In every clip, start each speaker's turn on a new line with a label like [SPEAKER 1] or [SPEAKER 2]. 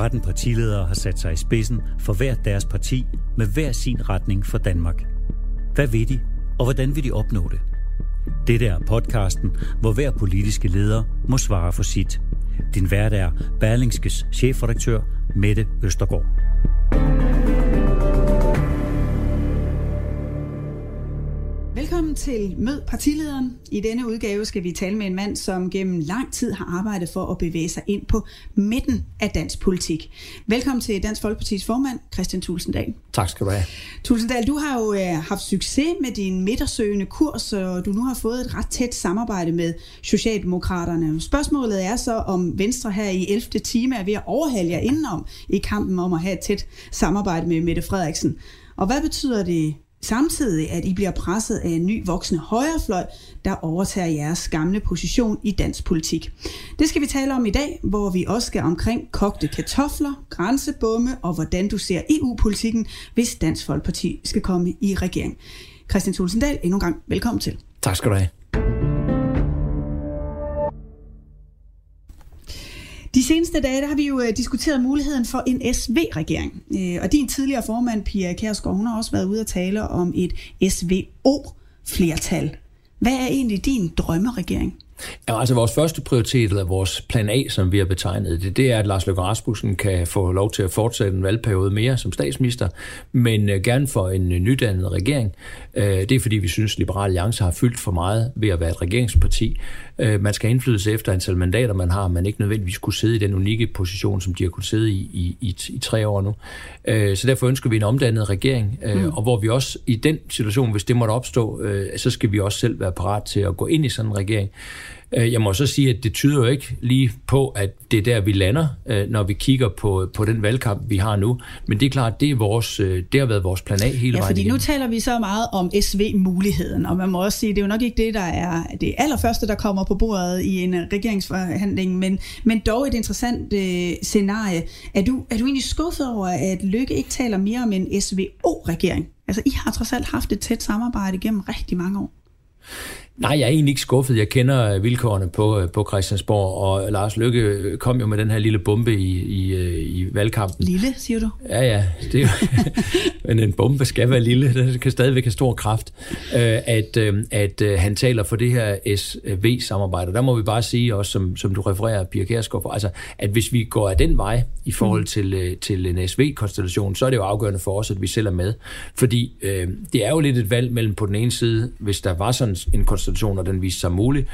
[SPEAKER 1] 13 partiledere har sat sig i spidsen for hver deres parti med hver sin retning for Danmark. Hvad vil de, og hvordan vil de opnå det? Dette er podcasten, hvor hver politiske leder må svare for sit. Din vært er Berlingskes chefredaktør Mette Østergaard.
[SPEAKER 2] Velkommen til Mød partilederen. I denne udgave skal vi tale med en mand, som gennem lang tid har arbejdet for at bevæge sig ind på midten af dansk politik. Velkommen til Dansk Folkepartis formand, Christian Tulsendal.
[SPEAKER 3] Tak skal du have.
[SPEAKER 2] Tulsendal, du har jo øh, haft succes med din midtersøgende kurs, og du nu har fået et ret tæt samarbejde med Socialdemokraterne. Spørgsmålet er så, om Venstre her i 11. time er ved at overhale jer indenom i kampen om at have et tæt samarbejde med Mette Frederiksen. Og hvad betyder det Samtidig at I bliver presset af en ny voksende højrefløj, der overtager jeres gamle position i dansk politik. Det skal vi tale om i dag, hvor vi også skal omkring kogte kartofler, grænsebomme og hvordan du ser EU-politikken, hvis Dansk Folkeparti skal komme i regering. Christian Tulsendal, endnu en gang velkommen til.
[SPEAKER 3] Tak skal du have.
[SPEAKER 2] De seneste dage der har vi jo øh, diskuteret muligheden for en SV-regering. Øh, og din tidligere formand, Pia Kærsgaard, hun har også været ude at tale om et SVO-flertal. Hvad er egentlig din drømmeregering?
[SPEAKER 3] Ja, altså vores første prioritet, eller vores plan A, som vi har betegnet det, det er, at Lars Løkke Rasmussen kan få lov til at fortsætte en valgperiode mere som statsminister, men uh, gerne for en uh, nydannet regering. Uh, det er fordi, vi synes, at Liberale Alliance har fyldt for meget ved at være et regeringsparti. Man skal have indflydelse efter antal mandater, man har, man ikke nødvendigvis kunne sidde i den unikke position, som de har kunnet sidde i i, i, i tre år nu. Så derfor ønsker vi en omdannet regering, mm. og hvor vi også i den situation, hvis det måtte opstå, så skal vi også selv være parat til at gå ind i sådan en regering. Øh, jeg må så sige, at det tyder jo ikke lige på, at det er der, vi lander, øh, når vi kigger på, på den valgkamp, vi har nu. Men det er klart, det, er vores, øh, det har været vores plan A hele
[SPEAKER 2] ja,
[SPEAKER 3] vejen
[SPEAKER 2] fordi
[SPEAKER 3] igennem.
[SPEAKER 2] nu taler vi så meget om SV-muligheden, og man må også sige, det er jo nok ikke det, der er det allerførste, der kommer på bordet i en regeringsforhandling, men, men dog et interessant øh, scenarie. Er du, er du egentlig skuffet over, at Lykke ikke taler mere om en SVO-regering? Altså, I har trods alt haft et tæt samarbejde gennem rigtig mange år.
[SPEAKER 3] Nej, jeg er egentlig ikke skuffet. Jeg kender vilkårene på, på Christiansborg, og Lars Lykke kom jo med den her lille bombe i, i, i valgkampen.
[SPEAKER 2] Lille, siger du?
[SPEAKER 3] Ja, ja. Det er jo, men en bombe skal være lille. Den kan stadigvæk have stor kraft. At, at han taler for det her SV-samarbejde. Der må vi bare sige, også som, som du refererer, Pia Kjærsgaard, altså, at hvis vi går af den vej i forhold til, til en SV-konstellation, så er det jo afgørende for os, at vi selv er med. Fordi øh, det er jo lidt et valg mellem på den ene side, hvis der var sådan en konstellation, og den viste sig mulig,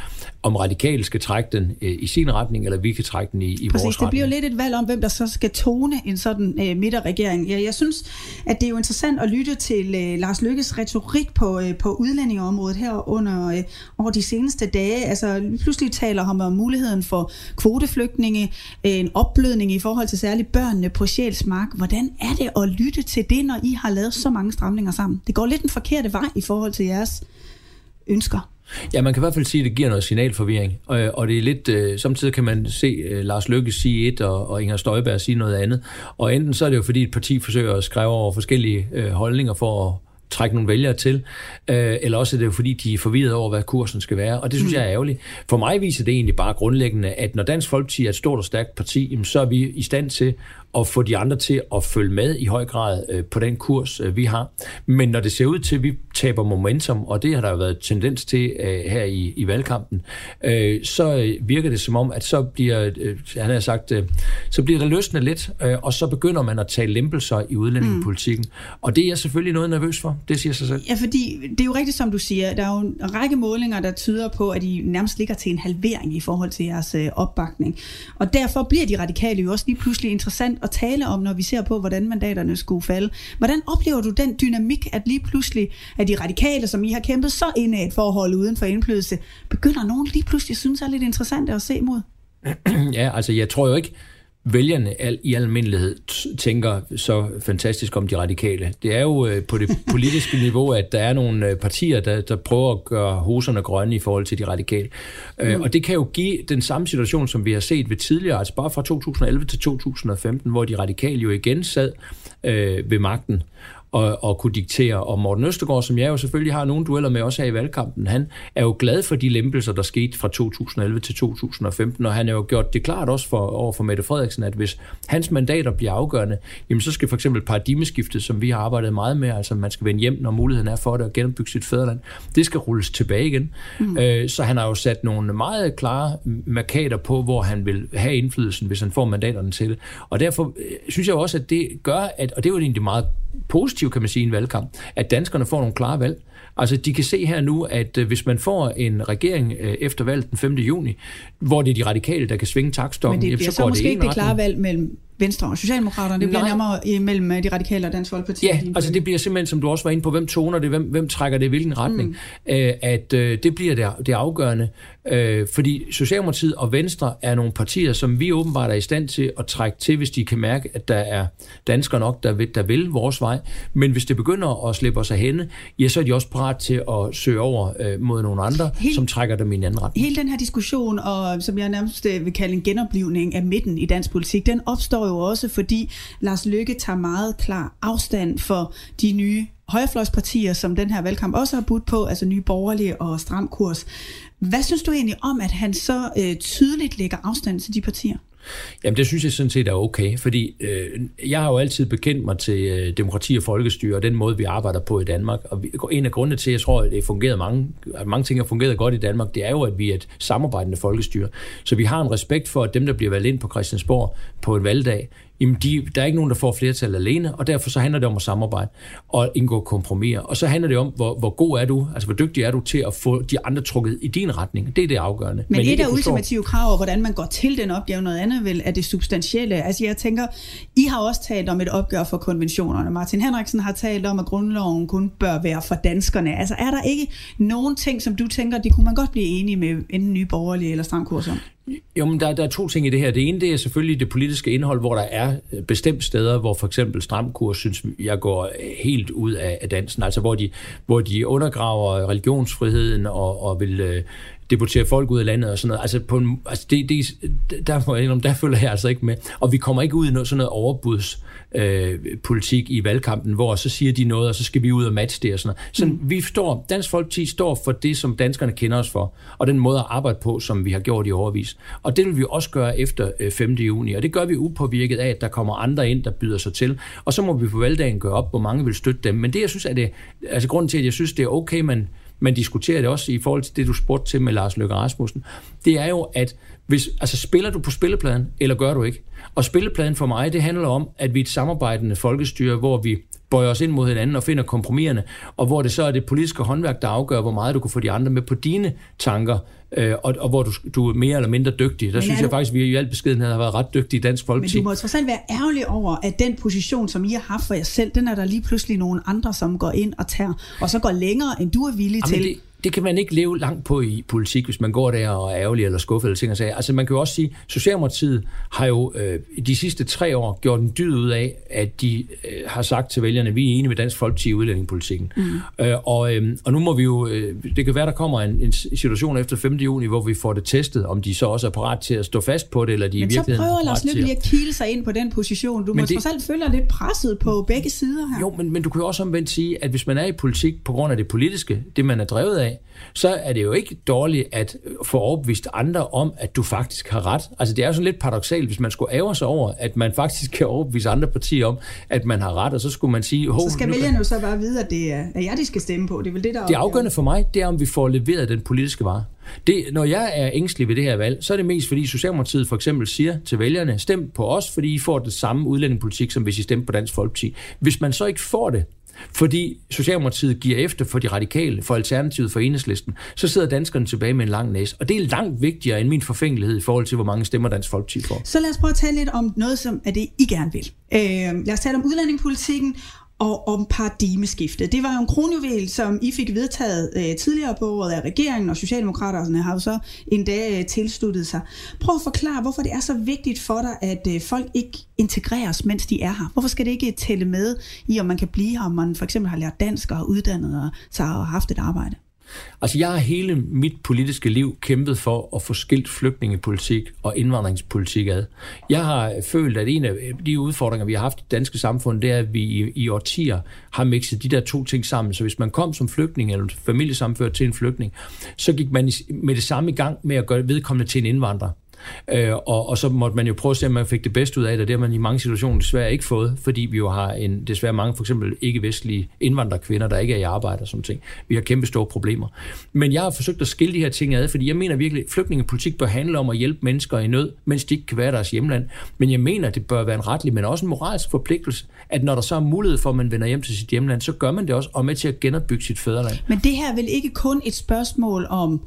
[SPEAKER 3] om radikale skal trække den øh, i sin retning, eller vi kan trække den i, i
[SPEAKER 2] Præcis,
[SPEAKER 3] vores
[SPEAKER 2] det bliver
[SPEAKER 3] retning.
[SPEAKER 2] lidt et valg om, hvem der så skal tone en sådan øh, midterregering. Jeg, jeg synes, at det er jo interessant at lytte til øh, Lars Lykkes retorik på, øh, på udlændingeområdet her under øh, over de seneste dage. Altså pludselig taler han om muligheden for kvoteflygtninge, øh, en opblødning i forhold til særligt børnene på Sjælsmark. Hvordan er det at lytte til det, når I har lavet så mange stramninger sammen? Det går lidt den forkerte vej i forhold til jeres ønsker.
[SPEAKER 3] Ja, man kan i hvert fald sige, at det giver noget signalforvirring. Og, og det er lidt, øh, samtidig kan man se øh, Lars Løkke sige et, og, og Inger Støjberg sige noget andet. Og enten så er det jo, fordi et parti forsøger at skrive over forskellige øh, holdninger for at trække nogle vælgere til, øh, eller også er det jo fordi, de er forvirret over, hvad kursen skal være, og det synes mm. jeg er ærgerligt. For mig viser det egentlig bare grundlæggende, at når Dansk Folkeparti er et stort og stærkt parti, jamen, så er vi i stand til at få de andre til at følge med i høj grad øh, på den kurs, øh, vi har. Men når det ser ud til, at vi taber momentum, og det har der jo været tendens til øh, her i, i valgkampen, øh, så øh, virker det som om, at så bliver, øh, han har sagt, øh, så bliver der løsnet lidt, øh, og så begynder man at tage lempelser i udlændingepolitikken. Mm. Og det er jeg selvfølgelig noget nervøs for. Det siger sig selv.
[SPEAKER 2] Ja, fordi det er jo rigtigt, som du siger. Der er jo en række målinger, der tyder på, at I nærmest ligger til en halvering i forhold til jeres øh, opbakning. Og derfor bliver de radikale jo også lige pludselig interessant at tale om, når vi ser på, hvordan mandaterne skulle falde. Hvordan oplever du den dynamik, at lige pludselig, at de radikale, som I har kæmpet så ind i et forhold uden for indflydelse, begynder nogen lige pludselig synes er lidt interessant at se mod?
[SPEAKER 3] ja, altså jeg tror jo ikke, vælgerne al, i almindelighed tænker så fantastisk om de radikale. Det er jo øh, på det politiske niveau, at der er nogle øh, partier, der, der prøver at gøre hoserne grønne i forhold til de radikale. Øh, mm. Og det kan jo give den samme situation, som vi har set ved tidligere, altså bare fra 2011 til 2015, hvor de radikale jo igen sad øh, ved magten og, og kunne diktere. Og Morten Østergaard, som jeg jo selvfølgelig har nogle dueller med også her i valgkampen, han er jo glad for de lempelser, der skete fra 2011 til 2015, og han har jo gjort det klart også for, over for Mette Frederiksen, at hvis hans mandater bliver afgørende, jamen så skal for eksempel paradigmeskiftet, som vi har arbejdet meget med, altså man skal vende hjem, når muligheden er for det, og genopbygge sit fædreland, det skal rulles tilbage igen. Mm. Øh, så han har jo sat nogle meget klare markader på, hvor han vil have indflydelsen, hvis han får mandaterne til. Og derfor øh, synes jeg også, at det gør, at, og det er jo egentlig meget positivt, kan man sige, i en valgkamp, at danskerne får nogle klare valg. Altså, de kan se her nu, at øh, hvis man får en regering øh, efter valget den 5. juni, hvor det er de radikale, der kan svinge takstokken,
[SPEAKER 2] Men det
[SPEAKER 3] bliver
[SPEAKER 2] så, så
[SPEAKER 3] går
[SPEAKER 2] måske
[SPEAKER 3] det
[SPEAKER 2] ikke det klare valg mellem Venstre og Socialdemokraterne. Det bliver Nej. nærmere imellem øh, de radikale og Dansk Folkeparti.
[SPEAKER 3] Ja, altså det bliver simpelthen, som du også var inde på, hvem toner det, hvem, hvem trækker det i hvilken retning. Mm. At øh, det bliver det, det afgørende. Øh, fordi Socialdemokratiet og Venstre er nogle partier, som vi åbenbart er i stand til at trække til, hvis de kan mærke, at der er danskere nok, der vil, der vil vores vej. Men hvis det begynder at slippe os af hende, ja, så er de også parat til at søge over øh, mod nogle andre, Helt, som trækker dem i en anden retning.
[SPEAKER 2] Hele den her diskussion, og som jeg nærmest øh, vil kalde en genoplivning af midten i dansk politik, den opstår jo også, fordi Lars Løkke tager meget klar afstand for de nye højrefløjspartier, som den her valgkamp også har budt på, altså nye borgerlige og stram kurs. Hvad synes du egentlig om, at han så øh, tydeligt lægger afstand til de partier?
[SPEAKER 3] Jamen det synes jeg sådan set er okay, fordi øh, jeg har jo altid bekendt mig til øh, demokrati og folkestyre og den måde, vi arbejder på i Danmark. Og vi, en af grundene til, at jeg tror, at det fungerer mange, at mange ting har fungeret godt i Danmark, det er jo, at vi er et samarbejdende folkestyre. Så vi har en respekt for, at dem, der bliver valgt ind på Christiansborg på en valgdag, jamen de, der er ikke nogen, der får flertal alene, og derfor så handler det om at samarbejde og indgå kompromiser. Og så handler det om, hvor, hvor god er du, altså hvor dygtig er du til at få de andre trukket i din retning. Det er det afgørende.
[SPEAKER 2] Men, Men et af ultimative krav, hvordan man går til den opgave, noget andet vel, er det substantielle. Altså jeg tænker, I har også talt om et opgør for konventionerne. Martin Henriksen har talt om, at grundloven kun bør være for danskerne. Altså er der ikke nogen ting, som du tænker, det kunne man godt blive enige med enten nye borgerlige eller om?
[SPEAKER 3] Jo, men der, der er to ting i det her. Det ene, det er selvfølgelig det politiske indhold, hvor der er øh, bestemt steder, hvor for eksempel stramkurs, synes jeg, går øh, helt ud af, af dansen. Altså, hvor de, hvor de undergraver religionsfriheden og, og vil øh, deportere folk ud af landet og sådan noget. Altså, på en, altså det, det, der, må jeg, der følger jeg altså ikke med. Og vi kommer ikke ud i noget, sådan noget overbuds øh, politik i valgkampen, hvor så siger de noget, og så skal vi ud og matche det og sådan noget. Så mm. vi står, Dansk Folkeparti står for det, som danskerne kender os for, og den måde at arbejde på, som vi har gjort i overvis. Og det vil vi også gøre efter øh, 5. juni, og det gør vi upåvirket af, at der kommer andre ind, der byder sig til. Og så må vi på valgdagen gøre op, hvor mange vil støtte dem. Men det, jeg synes, er det, altså grunden til, at jeg synes, det er okay, man, man diskuterer det også i forhold til det, du spurgte til med Lars Løkke Rasmussen, det er jo, at hvis, altså spiller du på spillepladen, eller gør du ikke? Og spillepladen for mig, det handler om, at vi er et samarbejdende folkestyre, hvor vi bøjer os ind mod hinanden og finder kompromiserne, og hvor det så er det politiske håndværk, der afgør, hvor meget du kan få de andre med på dine tanker, øh, og, og hvor du, du er mere eller mindre dygtig. Der men synes jeg faktisk, at vi i al beskedenhed har været ret dygtige i Dansk Folkeparti.
[SPEAKER 2] Men du må trods alt være ærgerlig over, at den position, som I har haft for jer selv, den er der lige pludselig nogle andre, som går ind og tager, og så går længere, end du er villig Jamen til. Det,
[SPEAKER 3] det kan man ikke leve langt på i politik, hvis man går der og er ærgerlig eller skuffet eller ting og sager. Altså man kan jo også sige, at Socialdemokratiet har jo øh, de sidste tre år gjort en dyd ud af, at de øh, har sagt til vælgerne, at vi er enige med Dansk Folkeparti i udlændingepolitikken. Mm. Øh, og, øh, og nu må vi jo, øh, det kan være, der kommer en, en situation efter 5. juni, hvor vi får det testet, om de så også er parat til at stå fast på det, eller de
[SPEAKER 2] Men
[SPEAKER 3] i virkeligheden
[SPEAKER 2] så prøver Lars Løkke lige at kile sig ind på den position. Du men må trods alt føle lidt presset på begge sider her.
[SPEAKER 3] Jo, men, men du kan jo også omvendt sige, at hvis man er i politik på grund af det politiske, det man er drevet af, så er det jo ikke dårligt at få overbevist andre om, at du faktisk har ret. Altså det er jo sådan lidt paradoxalt, hvis man skulle ære sig over, at man faktisk kan overbevise andre partier om, at man har ret, og så skulle man sige...
[SPEAKER 2] Så skal vælgerne jo så bare vide, at det er, at jeg, de skal stemme på. Det er vel det, der
[SPEAKER 3] Det afgørende for mig, det er, om vi får leveret den politiske vare. Det, når jeg er ængstelig ved det her valg, så er det mest fordi Socialdemokratiet for eksempel siger til vælgerne, stem på os, fordi I får det samme udlændingepolitik, som hvis I stemte på Dansk Folkeparti. Hvis man så ikke får det, fordi Socialdemokratiet giver efter for de radikale, for Alternativet, for Enhedslisten, så sidder danskerne tilbage med en lang næse. Og det er langt vigtigere end min forfængelighed i forhold til, hvor mange stemmer Dansk Folkeparti får.
[SPEAKER 2] Så lad os prøve at tale lidt om noget, som er det, I gerne vil. Øh, lad os tale om udlændingepolitikken, og om paradigmeskiftet. Det var jo en kronjuvel, som I fik vedtaget øh, tidligere på året af regeringen, og Socialdemokraterne har jo så endda øh, tilsluttet sig. Prøv at forklare, hvorfor det er så vigtigt for dig, at øh, folk ikke integreres, mens de er her. Hvorfor skal det ikke tælle med i, om man kan blive her, om man for eksempel har lært dansk og har uddannet sig og haft et arbejde?
[SPEAKER 3] Altså, jeg har hele mit politiske liv kæmpet for at få skilt flygtningepolitik og indvandringspolitik ad. Jeg har følt, at en af øh, de udfordringer, vi har haft i det danske samfund, det er, at vi i, i årtier har mixet de der to ting sammen. Så hvis man kom som flygtning eller familiesamført til en flygtning, så gik man med det samme i gang med at gøre vedkommende til en indvandrer. Øh, og, og så måtte man jo prøve at se, om man fik det bedste ud af det. Det har man i mange situationer desværre ikke fået, fordi vi jo har en, desværre mange for eksempel ikke-vestlige indvandrerkvinder, der ikke er i arbejde og sådan ting. Vi har kæmpe store problemer. Men jeg har forsøgt at skille de her ting ad, fordi jeg mener virkelig, at flygtningepolitik bør handle om at hjælpe mennesker i nød, mens de ikke kan være deres hjemland. Men jeg mener, at det bør være en retlig, men også en moralsk forpligtelse, at når der så er mulighed for, at man vender hjem til sit hjemland, så gør man det også, og med til at genopbygge sit fædreland.
[SPEAKER 2] Men det her er vel ikke kun et spørgsmål om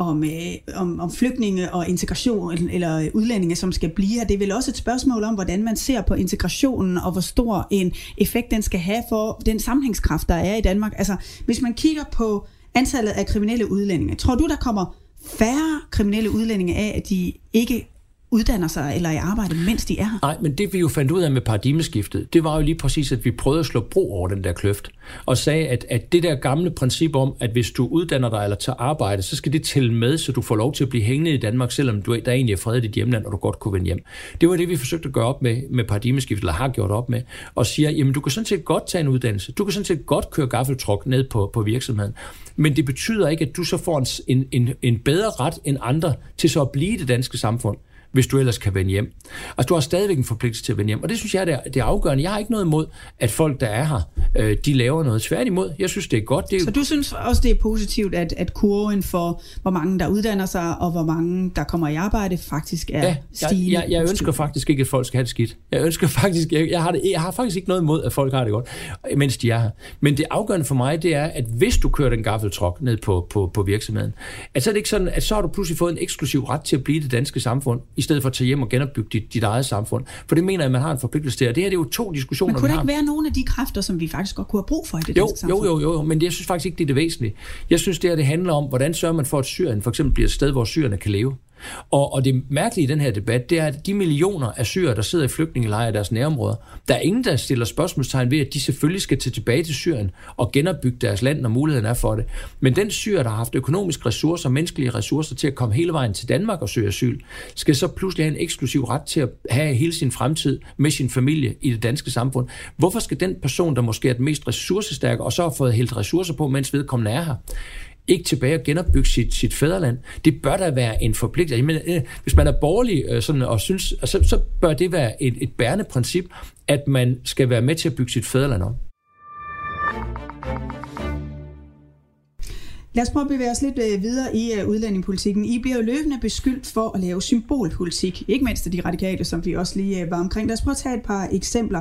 [SPEAKER 2] om, øh, om, om flygtninge og integration eller udlændinge, som skal blive her. Det er vel også et spørgsmål om, hvordan man ser på integrationen, og hvor stor en effekt den skal have for den sammenhængskraft, der er i Danmark. Altså, hvis man kigger på antallet af kriminelle udlændinge, tror du, der kommer færre kriminelle udlændinge af, at de ikke uddanner sig eller i arbejde, mens de er her.
[SPEAKER 3] Nej, men det vi jo fandt ud af med paradigmeskiftet, det var jo lige præcis, at vi prøvede at slå bro over den der kløft, og sagde, at, at det der gamle princip om, at hvis du uddanner dig eller tager arbejde, så skal det tælle med, så du får lov til at blive hængende i Danmark, selvom du, der egentlig er fred i dit hjemland, og du godt kunne vende hjem. Det var det, vi forsøgte at gøre op med, med paradigmeskiftet, eller har gjort op med, og siger, jamen du kan sådan set godt tage en uddannelse, du kan sådan set godt køre gaffeltruk ned på, på virksomheden, men det betyder ikke, at du så får en, en, en bedre ret end andre til så at blive i det danske samfund hvis du ellers kan vende hjem. Altså, du har stadigvæk en forpligtelse til at vende hjem, og det synes jeg, det er, det er afgørende. Jeg har ikke noget imod, at folk, der er her, øh, de laver noget. Tværtimod, jeg synes, det er godt. Det er...
[SPEAKER 2] Så du synes også, det er positivt, at, at kurven for, hvor mange der uddanner sig, og hvor mange der kommer i arbejde, faktisk er ja, stigende?
[SPEAKER 3] Jeg, jeg, jeg ønsker faktisk ikke, at folk skal have det skidt. Jeg ønsker faktisk, jeg, jeg, har det, jeg har faktisk ikke noget imod, at folk har det godt, mens de er her. Men det afgørende for mig, det er, at hvis du kører den gaffeltruk ned på, på, på virksomheden, at så er det ikke sådan, at så har du pludselig fået en eksklusiv ret til at blive det danske samfund, i stedet for at tage hjem og genopbygge dit, dit eget samfund. For det mener jeg, at man har en forpligtelse til. Og det her det er jo to diskussioner,
[SPEAKER 2] Men kunne der ikke være nogle af de kræfter, som vi faktisk godt kunne have brug for i det
[SPEAKER 3] jo,
[SPEAKER 2] danske
[SPEAKER 3] samfund? Jo, jo, jo, men jeg synes faktisk ikke, det er det væsentlige. Jeg synes, det her det handler om, hvordan sørger man for, at Syrien for eksempel bliver et sted, hvor syrerne kan leve. Og, og det mærkelige i den her debat, det er, at de millioner af syrer, der sidder i flygtningelejre i deres nærområder, der er ingen, der stiller spørgsmålstegn ved, at de selvfølgelig skal til tilbage til Syrien og genopbygge deres land, når muligheden er for det. Men den syrer, der har haft økonomiske ressourcer, menneskelige ressourcer til at komme hele vejen til Danmark og søge asyl, skal så pludselig have en eksklusiv ret til at have hele sin fremtid med sin familie i det danske samfund. Hvorfor skal den person, der måske er den mest ressourcestærke, og så har fået helt ressourcer på, mens vedkommende er her, ikke tilbage og genopbygge sit, sit fædreland. Det bør da være en forpligtelse. Men, øh, hvis man er borgerlig øh, sådan, og synes, så, så bør det være et, et bærende princip, at man skal være med til at bygge sit fædreland om.
[SPEAKER 2] Lad os prøve at bevæge os lidt øh, videre i øh, udlændingepolitikken. I bliver jo løbende beskyldt for at lave symbolpolitik, ikke mindst af de radikale, som vi også lige øh, var omkring. Lad os prøve at tage et par eksempler.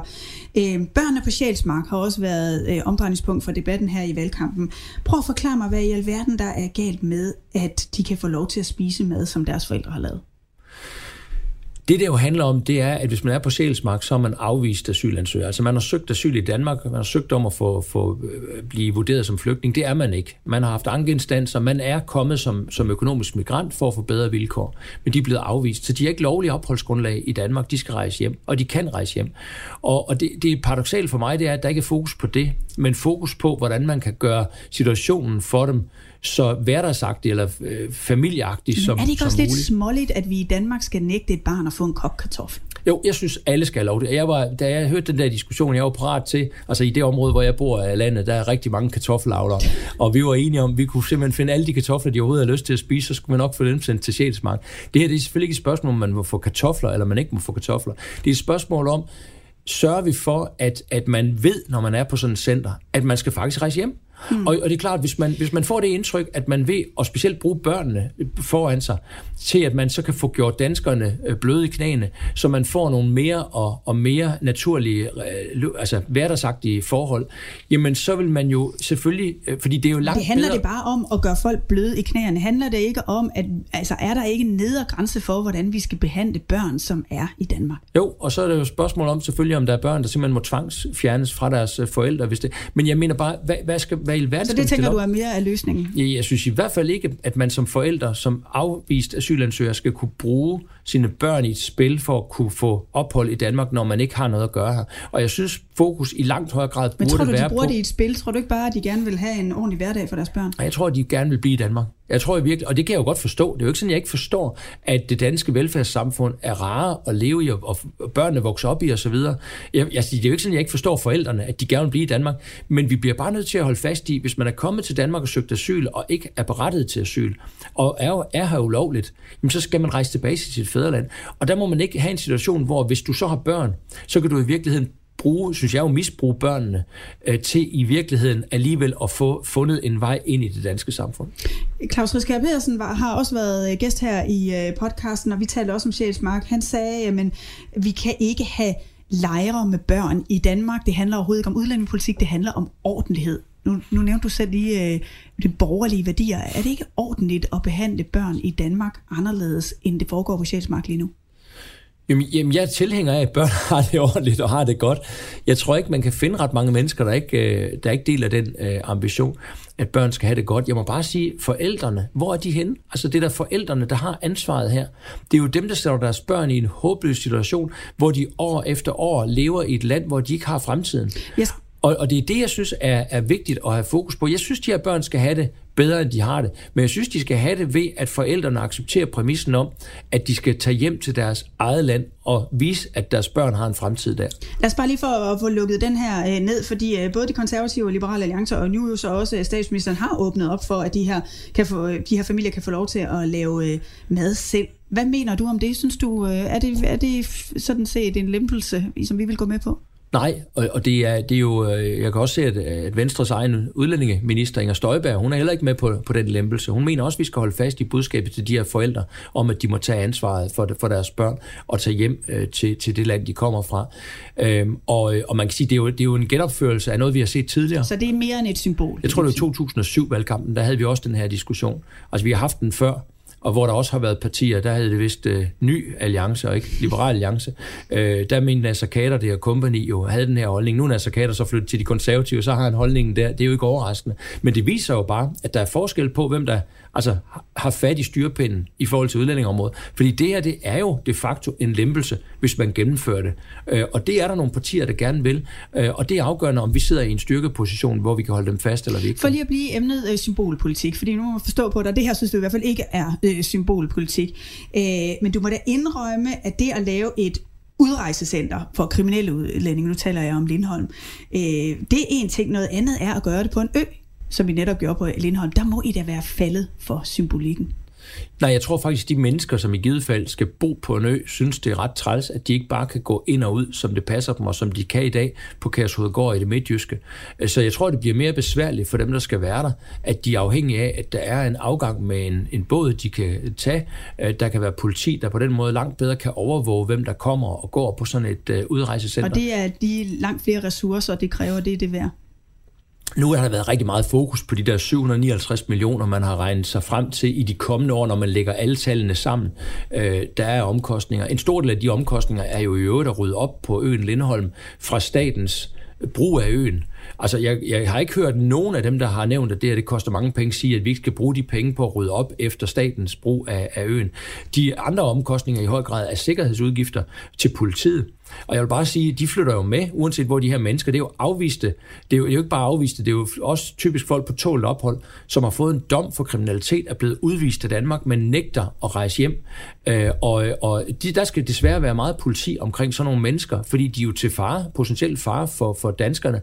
[SPEAKER 2] Børnene på Sjælsmark har også været omdrejningspunkt for debatten her i valgkampen. Prøv at forklare mig, hvad i alverden der er galt med, at de kan få lov til at spise mad, som deres forældre har lavet.
[SPEAKER 3] Det, det jo handler om, det er, at hvis man er på Sjælsmark, så er man afvist asylansøger. Altså man har søgt asyl i Danmark, man har søgt om at få, få øh, blive vurderet som flygtning. Det er man ikke. Man har haft ankeinstanser, man er kommet som, som økonomisk migrant for at få bedre vilkår. Men de er blevet afvist, så de har ikke lovlige opholdsgrundlag i Danmark. De skal rejse hjem, og de kan rejse hjem. Og, og det, det er paradoxalt for mig, det er, at der ikke er fokus på det, men fokus på, hvordan man kan gøre situationen for dem så hverdagsagtig eller øh, familieagtig som
[SPEAKER 2] Men er det ikke også
[SPEAKER 3] lidt
[SPEAKER 2] småligt, at vi i Danmark skal nægte et barn at få en kop kartoffel?
[SPEAKER 3] Jo, jeg synes, alle skal have lov det. Jeg var, da jeg hørte den der diskussion, jeg var parat til, altså i det område, hvor jeg bor i landet, der er rigtig mange kartoffelavlere, og vi var enige om, at vi kunne simpelthen finde alle de kartofler, de overhovedet har lyst til at spise, så skulle man nok få dem sendt til Sjælsmark. Det her det er selvfølgelig ikke et spørgsmål, om man må få kartofler, eller man ikke må få kartofler. Det er et spørgsmål om, sørger vi for, at, at man ved, når man er på sådan et center, at man skal faktisk rejse hjem. Mm. Og, og det er klart, hvis man, hvis man får det indtryk, at man vil, og specielt bruge børnene foran sig, til at man så kan få gjort danskerne øh, bløde i knæene, så man får nogle mere og, og mere naturlige, øh, altså hverdagsagtige forhold, jamen så vil man jo selvfølgelig, øh, fordi det er jo langt
[SPEAKER 2] Det handler
[SPEAKER 3] bedre...
[SPEAKER 2] det bare om at gøre folk bløde i knæene. Handler det ikke om, at altså, er der ikke en nedre grænse for, hvordan vi skal behandle børn, som er i Danmark?
[SPEAKER 3] Jo, og så er det jo et spørgsmål om selvfølgelig, om der er børn, der simpelthen må tvangsfjernes fra deres forældre, hvis det... Men jeg mener bare, hvad, hvad, skal, hvad i verden
[SPEAKER 2] Så det tænker du er mere af løsningen?
[SPEAKER 3] Jeg, jeg synes i hvert fald ikke, at man som forældre, som afvist asylansøger, skal kunne bruge sine børn i et spil for at kunne få ophold i Danmark, når man ikke har noget at gøre her. Og jeg synes, fokus i langt højere grad
[SPEAKER 2] Men
[SPEAKER 3] burde
[SPEAKER 2] tror du,
[SPEAKER 3] være
[SPEAKER 2] de bruger
[SPEAKER 3] på...
[SPEAKER 2] det i et spil? Tror du ikke bare, at de gerne vil have en ordentlig hverdag for deres børn?
[SPEAKER 3] Jeg tror, at de gerne vil blive i Danmark. Jeg tror jeg virkelig, og det kan jeg jo godt forstå. Det er jo ikke sådan, jeg ikke forstår, at det danske velfærdssamfund er rare at leve i, og børnene vokser op i osv. Jeg, jeg, det er jo ikke sådan, jeg ikke forstår forældrene, at de gerne vil blive i Danmark. Men vi bliver bare nødt til at holde fast i, hvis man er kommet til Danmark og søgt asyl, og ikke er berettiget til asyl, og er, er her ulovligt, jamen så skal man rejse tilbage til sit fædreland. Og der må man ikke have en situation, hvor hvis du så har børn, så kan du i virkeligheden bruge, synes jeg jo, misbruge børnene øh, til i virkeligheden alligevel at få fundet en vej ind i det danske samfund.
[SPEAKER 2] Claus Riskær Pedersen var, har også været øh, gæst her i øh, podcasten, og vi talte også om Sjælsmark. Han sagde, øh, at vi kan ikke have lejre med børn i Danmark. Det handler overhovedet ikke om udlændingepolitik, det handler om ordentlighed. Nu, nu nævnte du selv lige øh, de borgerlige værdier. Er det ikke ordentligt at behandle børn i Danmark anderledes, end det foregår på Sjælsmark lige nu?
[SPEAKER 3] Jamen, jeg er tilhænger af, at børn har det ordentligt og har det godt. Jeg tror ikke, man kan finde ret mange mennesker, der ikke, øh, der ikke deler den øh, ambition, at børn skal have det godt. Jeg må bare sige, forældrene, hvor er de henne? Altså det der forældrene, der har ansvaret her. Det er jo dem, der sætter deres børn i en håbløs situation, hvor de år efter år lever i et land, hvor de ikke har fremtiden.
[SPEAKER 2] Yes.
[SPEAKER 3] Og, og det er det, jeg synes er, er vigtigt at have fokus på. Jeg synes, de her børn skal have det bedre, end de har det. Men jeg synes, de skal have det ved, at forældrene accepterer præmissen om, at de skal tage hjem til deres eget land og vise, at deres børn har en fremtid der.
[SPEAKER 2] Lad os bare lige for at få lukket den her øh, ned, fordi øh, både de konservative og liberale alliancer, og nu jo så også øh, statsministeren har åbnet op for, at de her, kan få, øh, de her familier kan få lov til at lave øh, mad selv. Hvad mener du om det? Synes du, øh, er det, er det sådan set en lempelse, som vi vil gå med på?
[SPEAKER 3] Nej, og, og det, er, det er jo, jeg kan også se, at, at Venstres egen udlændingeminister Inger Støjberg, hun er heller ikke med på, på den lempelse. Hun mener også, at vi skal holde fast i budskabet til de her forældre, om at de må tage ansvaret for, for deres børn og tage hjem øh, til, til det land, de kommer fra. Øhm, og, og man kan sige, det er, jo, det er jo en genopførelse af noget, vi har set tidligere.
[SPEAKER 2] Så det er mere end et symbol?
[SPEAKER 3] Jeg tror, det var 2007-valgkampen, der havde vi også den her diskussion. Altså, vi har haft den før, og hvor der også har været partier, der havde det vist øh, ny alliance og ikke liberal alliance. Øh, der mente Nasser Kader, det her company, jo havde den her holdning. Nu er Nasser Kader så flyttet til de konservative, så har han holdningen der. Det er jo ikke overraskende. Men det viser jo bare, at der er forskel på, hvem der altså, har fat i styrpinden i forhold til udlændingområdet. Fordi det her, det er jo de facto en lempelse, hvis man gennemfører det. Øh, og det er der nogle partier, der gerne vil. Øh, og det er afgørende, om vi sidder i en styrkeposition, hvor vi kan holde dem fast, eller vi ikke
[SPEAKER 2] For lige at blive emnet øh, symbolpolitik, fordi nu må man forstå på dig, det her synes du i hvert fald ikke er øh, symbolpolitik. Øh, men du må da indrømme, at det at lave et udrejsecenter for kriminelle udlændinge, nu taler jeg om Lindholm, øh, det er en ting. Noget andet er at gøre det på en ø, som vi netop gjorde på Lindholm. Der må I da være faldet for symbolikken.
[SPEAKER 3] Nej, jeg tror faktisk, at de mennesker, som i givet fald skal bo på en ø, synes, det er ret træls, at de ikke bare kan gå ind og ud, som det passer dem, og som de kan i dag på Kærshovedgård i det midtjyske. Så jeg tror, det bliver mere besværligt for dem, der skal være der, at de er afhængige af, at der er en afgang med en, en båd, de kan tage. Der kan være politi, der på den måde langt bedre kan overvåge, hvem der kommer og går på sådan et uh, udrejsecenter.
[SPEAKER 2] Og det er de langt flere ressourcer, det kræver det, det værd.
[SPEAKER 3] Nu har der været rigtig meget fokus på de der 759 millioner, man har regnet sig frem til i de kommende år, når man lægger alle tallene sammen. Øh, der er omkostninger. En stor del af de omkostninger er jo i øvrigt at rydde op på øen Lindholm fra statens brug af øen. Altså, jeg, jeg har ikke hørt nogen af dem, der har nævnt, at det her det koster mange penge, sige, at vi ikke skal bruge de penge på at rydde op efter statens brug af, af øen. De andre omkostninger i høj grad er sikkerhedsudgifter til politiet. Og jeg vil bare sige, de flytter jo med, uanset hvor de her mennesker, det er jo afviste. Det er jo, det er jo ikke bare afviste, det er jo også typisk folk på tålt ophold, som har fået en dom for kriminalitet, er blevet udvist til Danmark, men nægter at rejse hjem. Øh, og og de, der skal desværre være meget politi omkring sådan nogle mennesker, fordi de er jo til fare, potentielt fare for, for danskerne.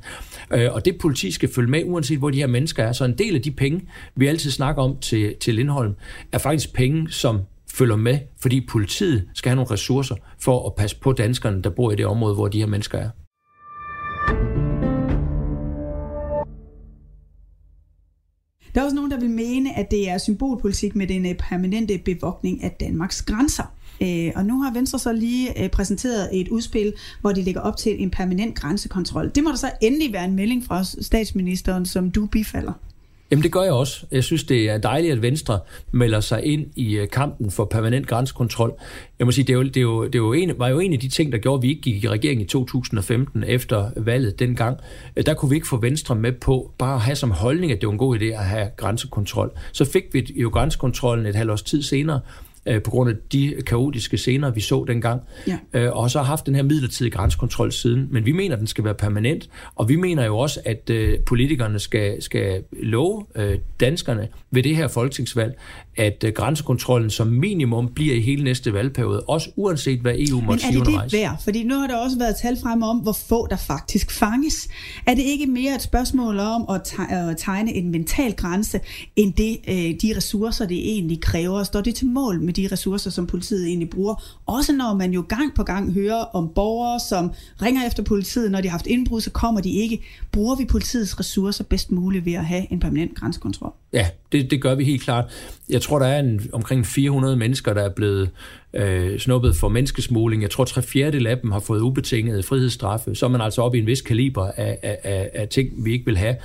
[SPEAKER 3] Øh, og det politi skal følge med, uanset hvor de her mennesker er. Så en del af de penge, vi altid snakker om til, til Lindholm, er faktisk penge, som følger med, fordi politiet skal have nogle ressourcer for at passe på danskerne, der bor i det område, hvor de her mennesker er.
[SPEAKER 2] Der er også nogen, der vil mene, at det er symbolpolitik med den øh, permanente bevogtning af Danmarks grænser. Øh, og nu har Venstre så lige øh, præsenteret et udspil, hvor de lægger op til en permanent grænsekontrol. Det må der så endelig være en melding fra statsministeren, som du bifalder.
[SPEAKER 3] Jamen det gør jeg også. Jeg synes, det er dejligt, at Venstre melder sig ind i øh, kampen for permanent grænsekontrol. Jeg må sige, det, er jo, det, er jo, det er jo en, var jo en af de ting, der gjorde, at vi ikke gik i regeringen i 2015 efter valget dengang. Øh, der kunne vi ikke få Venstre med på bare at have som holdning, at det var en god idé at have grænsekontrol. Så fik vi jo grænsekontrollen et halvt års tid senere, øh, på grund af de kaotiske scener, vi så dengang. Ja. Øh, og så har haft den her midlertidige grænsekontrol siden. Men vi mener, at den skal være permanent, og vi mener jo også, at øh, politikerne skal, skal love øh, danskerne ved det her folketingsvalg, at øh, grænsekontrollen som minimum bliver i hele næste valgperiode, også uanset hvad EU måtte sige
[SPEAKER 2] undervejs. Men er det det værd? Fordi nu har der også været tal frem om, hvor få der faktisk fanges. Er det ikke mere et spørgsmål om at tegne en mental grænse, end det, øh, de ressourcer, det egentlig kræver? Står det til mål med de ressourcer, som politiet egentlig bruger? Også når man jo gang på gang hører om borgere, som ringer efter politiet, når de har haft indbrud, så kommer de ikke. Bruger vi politiets ressourcer bedst muligt ved at have en permanent grænsekontrol?
[SPEAKER 3] Ja, det, det gør vi helt klart. Jeg tror, der er en, omkring 400 mennesker, der er blevet øh, snuppet for menneskesmugling. Jeg tror, tre fjerdedel af dem har fået ubetinget frihedsstraffe. Så er man altså op i en vis kaliber af, af, af ting, vi ikke vil have.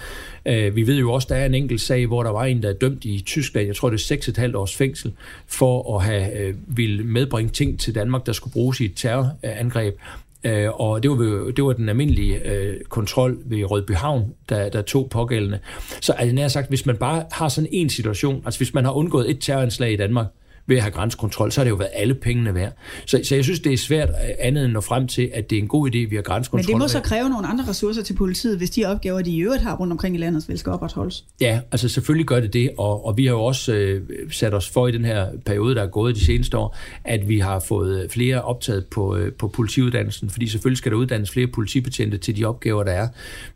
[SPEAKER 3] Øh, vi ved jo også, der er en enkelt sag, hvor der var en, der er dømt i Tyskland, jeg tror, det er 6,5 års fængsel, for at have øh, vil medbringe ting til Danmark, der skulle bruges i et terrorangreb. Øh, og det var, det var den almindelige øh, kontrol ved Rødbyhavn, der, der tog pågældende. Så altså, nær sagt, hvis man bare har sådan en situation, altså hvis man har undgået et terroranslag i Danmark, ved at have grænsekontrol, så har det jo været alle pengene værd. Så, så jeg synes, det er svært andet end at nå frem til, at det er en god idé, vi har grænsekontrol.
[SPEAKER 2] Men det må så kræve nogle andre ressourcer til politiet, hvis de opgaver, de i øvrigt har rundt omkring i landet, vil skal opretholdes.
[SPEAKER 3] Ja, altså selvfølgelig gør det det, og, og vi har jo også øh, sat os for i den her periode, der er gået de seneste år, at vi har fået flere optaget på, øh, på politiuddannelsen, fordi selvfølgelig skal der uddannes flere politibetjente til de opgaver, der er.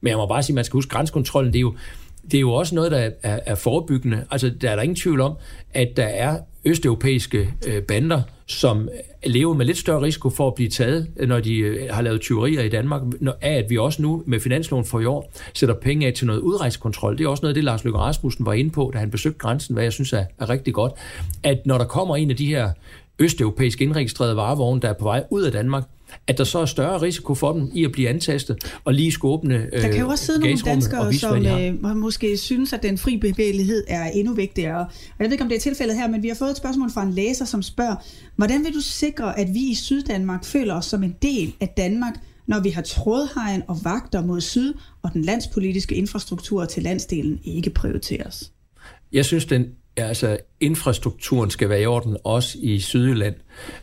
[SPEAKER 3] Men jeg må bare sige, at man skal huske, grænsekontrollen, det er jo, det er jo også noget, der er, er, er forebyggende. Altså, der er der ingen tvivl om, at der er østeuropæiske øh, bander, som lever med lidt større risiko for at blive taget, øh, når de øh, har lavet tyverier i Danmark, når, af at vi også nu med finansloven for i år sætter penge af til noget udrejsekontrol. Det er også noget af det, Lars Løkke Rasmussen var inde på, da han besøgte grænsen, hvad jeg synes er, er rigtig godt, at når der kommer en af de her østeuropæiske indregistrerede varevogne, der er på vej ud af Danmark, at der så er større risiko for dem i at blive antastet og lige skulle åbne
[SPEAKER 2] øh, Der kan jo også sidde nogle danskere, vise, som øh, måske synes, at den fri bevægelighed er endnu vigtigere. Og jeg ved ikke, om det er tilfældet her, men vi har fået et spørgsmål fra en læser, som spørger, hvordan vil du sikre, at vi i Syddanmark føler os som en del af Danmark, når vi har trådhegn og vagter mod syd, og den landspolitiske infrastruktur til landsdelen ikke prioriteres?
[SPEAKER 3] Jeg synes, den Ja, altså infrastrukturen skal være i orden, også i Sydjylland.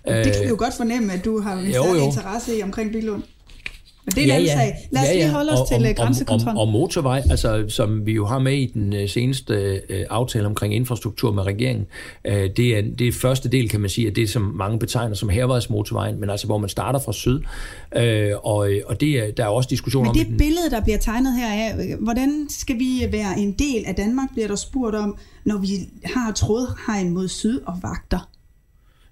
[SPEAKER 2] Det kan vi jo godt fornemme, at du har en jo, jo. interesse i omkring Bilund. Men det er en ja, ja. sag. Lad os ja, ja. lige holde os og, til grænsekontrol.
[SPEAKER 3] Og, og, og motorvej, altså, som vi jo har med i den uh, seneste uh, aftale omkring infrastruktur med regeringen, uh, det, er, det er første del, kan man sige, af det, som mange betegner som hervejsmotorvejen, men altså hvor man starter fra syd. Uh, og, og det er, der er også diskussioner
[SPEAKER 2] om... Men det billede, der bliver tegnet her af, hvordan skal vi være en del af Danmark, bliver der spurgt om, når vi har trådhegn mod syd og vagter?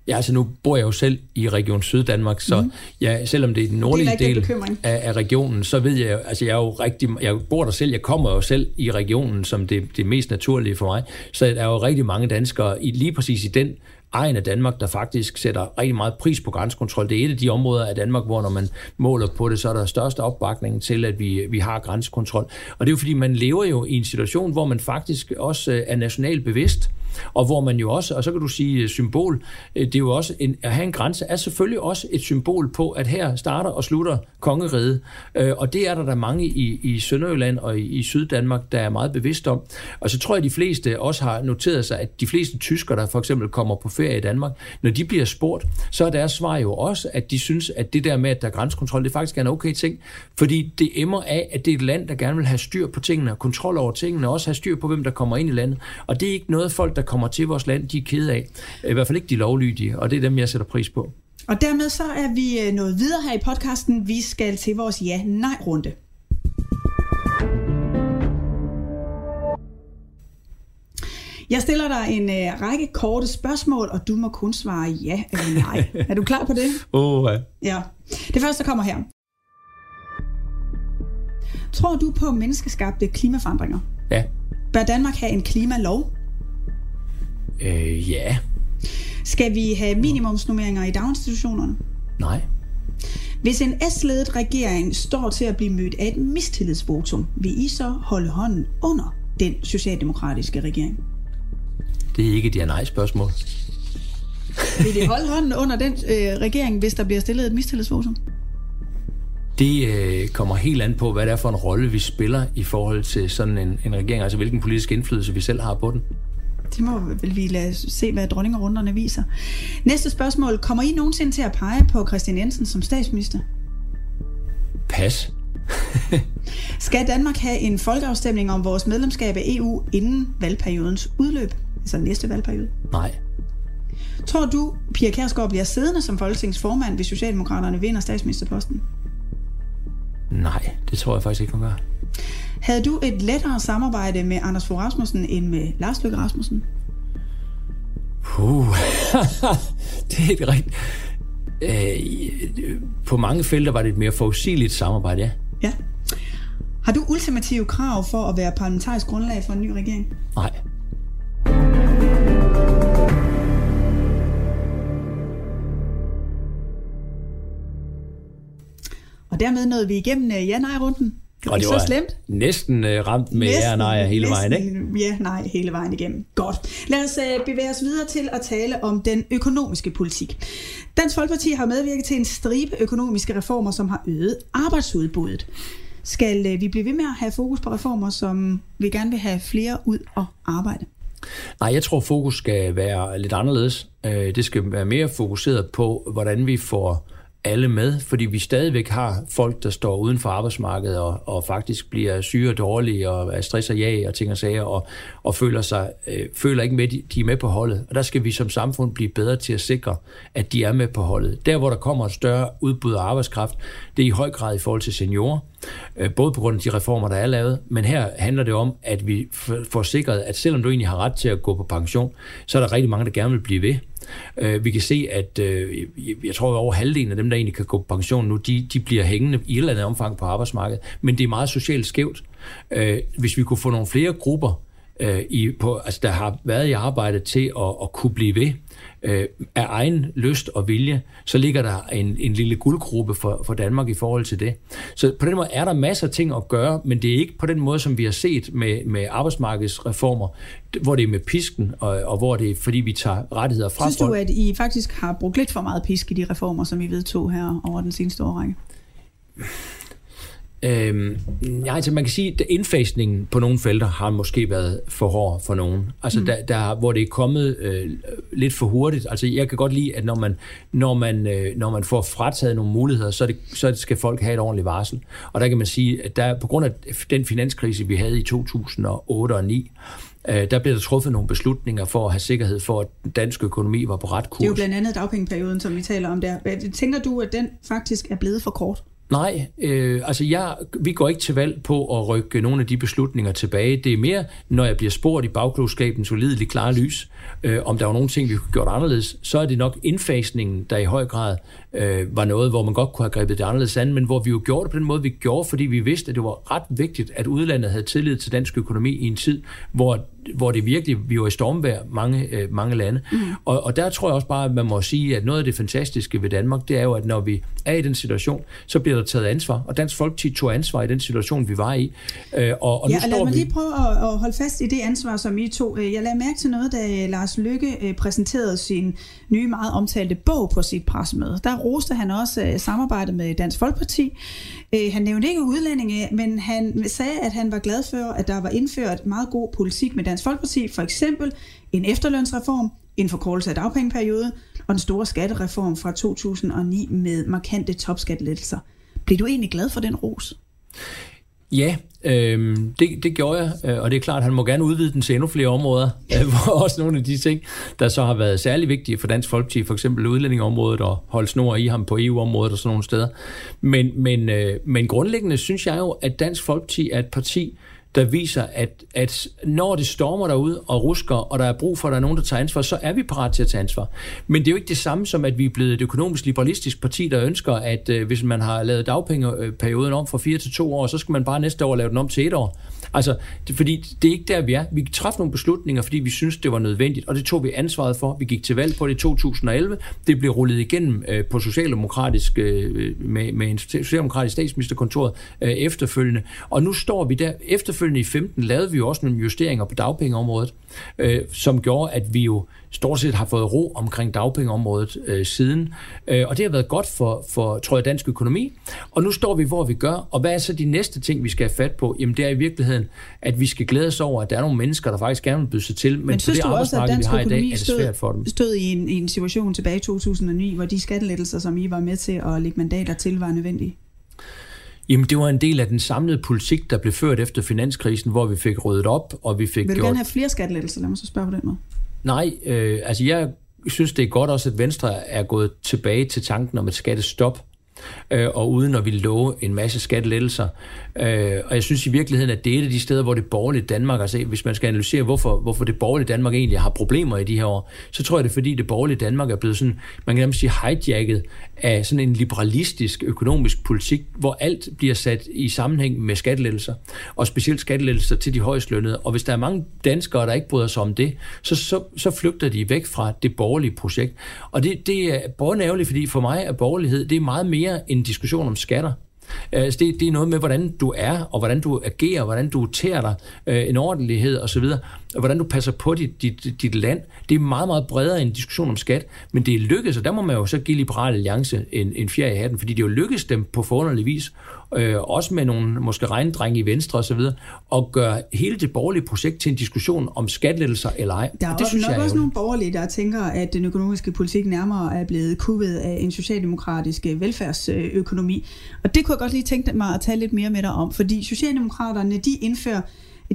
[SPEAKER 3] Ja, altså nu bor jeg jo selv i Region Syddanmark, så mm. ja, selvom det er den nordlige del af, af regionen, så ved jeg, altså jeg er jo rigtig, jeg bor der selv, jeg kommer jo selv i regionen som det, det mest naturlige for mig, så der er jo rigtig mange danskere i, lige præcis i den egen af Danmark, der faktisk sætter rigtig meget pris på grænsekontrol. Det er et af de områder af Danmark, hvor når man måler på det, så er der største opbakning til, at vi, vi har grænsekontrol. Og det er jo fordi, man lever jo i en situation, hvor man faktisk også er nationalt bevidst og hvor man jo også, og så kan du sige øh, symbol, øh, det er jo også, en, at have en grænse er selvfølgelig også et symbol på, at her starter og slutter kongeriget. Øh, og det er der der mange i, i Sønderjylland og i, i Syddanmark, der er meget bevidst om. Og så tror jeg, at de fleste også har noteret sig, at de fleste tysker, der for eksempel kommer på ferie i Danmark, når de bliver spurgt, så er deres svar jo også, at de synes, at det der med, at der er grænsekontrol, det faktisk er en okay ting. Fordi det emmer af, at det er et land, der gerne vil have styr på tingene, kontrol over tingene, og også have styr på, hvem der kommer ind i landet. Og det er ikke noget, folk, der kommer til vores land, de er kede af. I hvert fald ikke de lovlydige, og det er dem, jeg sætter pris på.
[SPEAKER 2] Og dermed så er vi øh, nået videre her i podcasten. Vi skal til vores ja-nej-runde. Jeg stiller dig en øh, række korte spørgsmål, og du må kun svare ja eller nej. er du klar på det?
[SPEAKER 3] Åh, oh, ja.
[SPEAKER 2] ja. Det første kommer her. Tror du på menneskeskabte klimaforandringer?
[SPEAKER 3] Ja.
[SPEAKER 2] Bør Danmark have en klimalov?
[SPEAKER 3] Øh, ja.
[SPEAKER 2] Skal vi have minimumsnummeringer i daginstitutionerne?
[SPEAKER 3] Nej.
[SPEAKER 2] Hvis en S-ledet regering står til at blive mødt af et mistillidsvotum, vil I så holde hånden under den socialdemokratiske regering?
[SPEAKER 3] Det er ikke et ja-nej-spørgsmål.
[SPEAKER 2] Vil I holde hånden under den øh, regering, hvis der bliver stillet et mistillidsvotum?
[SPEAKER 3] Det øh, kommer helt an på, hvad det er for en rolle, vi spiller i forhold til sådan en, en regering, altså hvilken politisk indflydelse vi selv har på den.
[SPEAKER 2] Det må vel vi lade se, hvad dronningerunderne viser. Næste spørgsmål. Kommer I nogensinde til at pege på Christian Jensen som statsminister?
[SPEAKER 3] Pas.
[SPEAKER 2] Skal Danmark have en folkeafstemning om vores medlemskab af EU inden valgperiodens udløb? Altså næste valgperiode?
[SPEAKER 3] Nej.
[SPEAKER 2] Tror du, Pia Kærsgaard bliver siddende som folketingsformand, hvis Socialdemokraterne vinder statsministerposten?
[SPEAKER 3] Nej, det tror jeg faktisk ikke, hun gør.
[SPEAKER 2] Havde du et lettere samarbejde med Anders Fogh Rasmussen end med Lars Løkke Rasmussen?
[SPEAKER 3] Puh. det er et rigtigt... Øh, på mange felter var det et mere forudsigeligt samarbejde, ja.
[SPEAKER 2] Ja. Har du ultimative krav for at være parlamentarisk grundlag for en ny regering?
[SPEAKER 3] Nej.
[SPEAKER 2] Og dermed nåede vi igennem øh, ja-nej-runden.
[SPEAKER 3] Og det
[SPEAKER 2] så
[SPEAKER 3] var
[SPEAKER 2] slemt.
[SPEAKER 3] næsten uh, ramt med ja og nej hele vejen, ikke?
[SPEAKER 2] Næsten, Ja, nej, hele vejen igennem. Godt. Lad os uh, bevæge os videre til at tale om den økonomiske politik. Dansk Folkeparti har medvirket til en stribe økonomiske reformer, som har øget arbejdsudbuddet. Skal uh, vi blive ved med at have fokus på reformer, som vi gerne vil have flere ud og arbejde?
[SPEAKER 3] Nej, jeg tror, fokus skal være lidt anderledes. Øh, Det skal være mere fokuseret på, hvordan vi får alle med, fordi vi stadigvæk har folk, der står uden for arbejdsmarkedet og, og faktisk bliver syge og dårlige og er stress og jag og ting og sager og, og føler, sig, øh, føler ikke med, de, de er med på holdet. Og der skal vi som samfund blive bedre til at sikre, at de er med på holdet. Der, hvor der kommer et større udbud af arbejdskraft, det er i høj grad i forhold til seniorer, Øh, både på grund af de reformer, der er lavet, men her handler det om, at vi får sikret, at selvom du egentlig har ret til at gå på pension, så er der rigtig mange, der gerne vil blive ved. Øh, vi kan se, at øh, jeg- tror, at over halvdelen af dem, der egentlig kan gå på pension nu, de, de bliver hængende i et eller andet omfang på arbejdsmarkedet. Men det er meget socialt skævt. Hvis vi kunne få nogle flere grupper, øh, i, på, altså, der har været i arbejde til at, at kunne blive ved øh, af egen lyst og vilje, så ligger der en, en lille guldgruppe for, for Danmark i forhold til det. Så på den måde er der masser af ting at gøre, men det er ikke på den måde, som vi har set med, med arbejdsmarkedsreformer, hvor det er med pisken, og, og hvor det er, fordi vi tager rettigheder fra
[SPEAKER 2] Synes du, at I faktisk har brugt lidt for meget pisk i de reformer, som I vedtog her over den seneste årrække?
[SPEAKER 3] Øhm, ja, altså man kan sige, at indfasningen på nogle felter har måske været for hård for nogen. Altså mm. der, der, hvor det er kommet øh, lidt for hurtigt. Altså jeg kan godt lide, at når man, når man, øh, når man får frataget nogle muligheder, så, det, så skal folk have et ordentligt varsel. Og der kan man sige, at der, på grund af den finanskrise, vi havde i 2008 og 2009, øh, der blev der truffet nogle beslutninger for at have sikkerhed for, at dansk økonomi var på ret kurs.
[SPEAKER 2] Det er jo blandt andet dagpengeperioden, som vi taler om der. Tænker du, at den faktisk er blevet for kort?
[SPEAKER 3] Nej, øh, altså jeg, vi går ikke til valg på at rykke nogle af de beslutninger tilbage. Det er mere, når jeg bliver spurgt i bagklogskabens ulideligt klare lys, øh, om der var nogle ting, vi kunne gjort anderledes, så er det nok indfasningen, der i høj grad øh, var noget, hvor man godt kunne have grebet det anderledes an, men hvor vi jo gjorde det på den måde, vi gjorde, fordi vi vidste, at det var ret vigtigt, at udlandet havde tillid til dansk økonomi i en tid, hvor hvor det virkelig, vi var i stormvær mange, øh, mange lande. Mm. Og, og der tror jeg også bare, at man må sige, at noget af det fantastiske ved Danmark, det er jo, at når vi er i den situation, så bliver der taget ansvar. Og Dansk Folkeparti tog ansvar i den situation, vi var i. Øh, og, og
[SPEAKER 2] ja,
[SPEAKER 3] nu
[SPEAKER 2] og lad
[SPEAKER 3] står
[SPEAKER 2] mig
[SPEAKER 3] vi...
[SPEAKER 2] lige prøve at, at holde fast i det ansvar, som I to. Øh, Jeg lagde mærke til noget, da Lars Lykke øh, præsenterede sin nye, meget omtalte bog på sit pressemøde. Der roste han også øh, samarbejdet med Dansk Folkeparti. Øh, Han nævnte ikke udlændinge, men han sagde, at han var glad for, at der var indført meget god politik med Dansk Folkeparti. For eksempel en efterlønsreform, en forkortelse af dagpengeperiode og den store skattereform fra 2009 med markante topskattelettelser. Blev du egentlig glad for den ros?
[SPEAKER 3] Ja, øh, det, det gjorde jeg, øh, og det er klart, at han må gerne udvide den til endnu flere områder, øh, hvor også nogle af de ting, der så har været særlig vigtige for Dansk Folkeparti, for eksempel udlændingeområdet og holde snor i ham på EU-området og sådan nogle steder. Men, men, øh, men grundlæggende synes jeg jo, at Dansk Folkeparti er et parti, der viser, at, at når det stormer derude og rusker, og der er brug for, at der er nogen, der tager ansvar, så er vi parat til at tage ansvar. Men det er jo ikke det samme som, at vi er blevet et økonomisk liberalistisk parti, der ønsker, at øh, hvis man har lavet dagpengeperioden om fra fire til to år, så skal man bare næste år lave den om til et år. Altså, det, fordi det er ikke der, vi er. Vi træffede nogle beslutninger, fordi vi synes det var nødvendigt, og det tog vi ansvaret for. Vi gik til valg på det i 2011. Det blev rullet igennem øh, på socialdemokratisk, øh, med, med en socialdemokratisk statsministerkontor øh, efterfølgende. Og nu står vi der. Efterfølgende i 15 lavede vi jo også nogle justeringer på dagpengeområdet, øh, som gjorde, at vi jo stort set har fået ro omkring dagpengeområdet øh, siden. Øh, og det har været godt for, for, tror jeg, dansk økonomi. Og nu står vi, hvor vi gør. Og hvad er så de næste ting, vi skal have fat på? Jamen det er i virkeligheden, at vi skal glæde os over, at der er nogle mennesker, der faktisk gerne vil byde sig til. Men, men på det arbejdsmarked, vi har i dag, er det svært for dem.
[SPEAKER 2] stod i en, i en situation tilbage i 2009, hvor de skattelettelser, som I var med til at lægge mandater til, var nødvendige?
[SPEAKER 3] Jamen, det var en del af den samlede politik, der blev ført efter finanskrisen, hvor vi fik ryddet op, og vi fik
[SPEAKER 2] Vil du
[SPEAKER 3] gjort...
[SPEAKER 2] gerne have flere skattelettelser? Lad mig så spørge på den måde.
[SPEAKER 3] Nej, øh, altså jeg synes, det er godt også, at Venstre er gået tilbage til tanken om et skattestop, øh, og uden at ville love en masse skattelettelser. Øh, og jeg synes i virkeligheden, at det er et af de steder, hvor det borgerlige Danmark, altså hvis man skal analysere, hvorfor, hvorfor det borgerlige Danmark egentlig har problemer i de her år, så tror jeg, det er fordi, det borgerlige Danmark er blevet sådan, man kan nærmest sige hijacket af sådan en liberalistisk økonomisk politik, hvor alt bliver sat i sammenhæng med skattelettelser, og specielt skattelettelser til de højst lønnede. Og hvis der er mange danskere, der ikke bryder sig om det, så, så, så flygter de væk fra det borgerlige projekt. Og det, det er både fordi for mig er borgerlighed, det er meget mere en diskussion om skatter. Altså det, det er noget med, hvordan du er, og hvordan du agerer, hvordan du tærer dig, øh, en ordentlighed osv., og hvordan du passer på dit, dit, dit land. Det er meget, meget bredere end en diskussion om skat, men det er lykkedes, og der må man jo så give Liberale Alliance en, en fjerde i hatten, fordi det jo lykkedes dem på forunderlig vis, øh, også med nogle måske regndrenge i Venstre osv., og gøre hele det borgerlige projekt til en diskussion om skatlettelser eller ej.
[SPEAKER 2] Der er
[SPEAKER 3] det
[SPEAKER 2] synes nok jeg også nogle borgerlige, der tænker, at den økonomiske politik nærmere er blevet kuppet af en socialdemokratisk velfærdsøkonomi. Og det kunne jeg godt lige tænke mig at tale lidt mere med dig om, fordi Socialdemokraterne, de indfører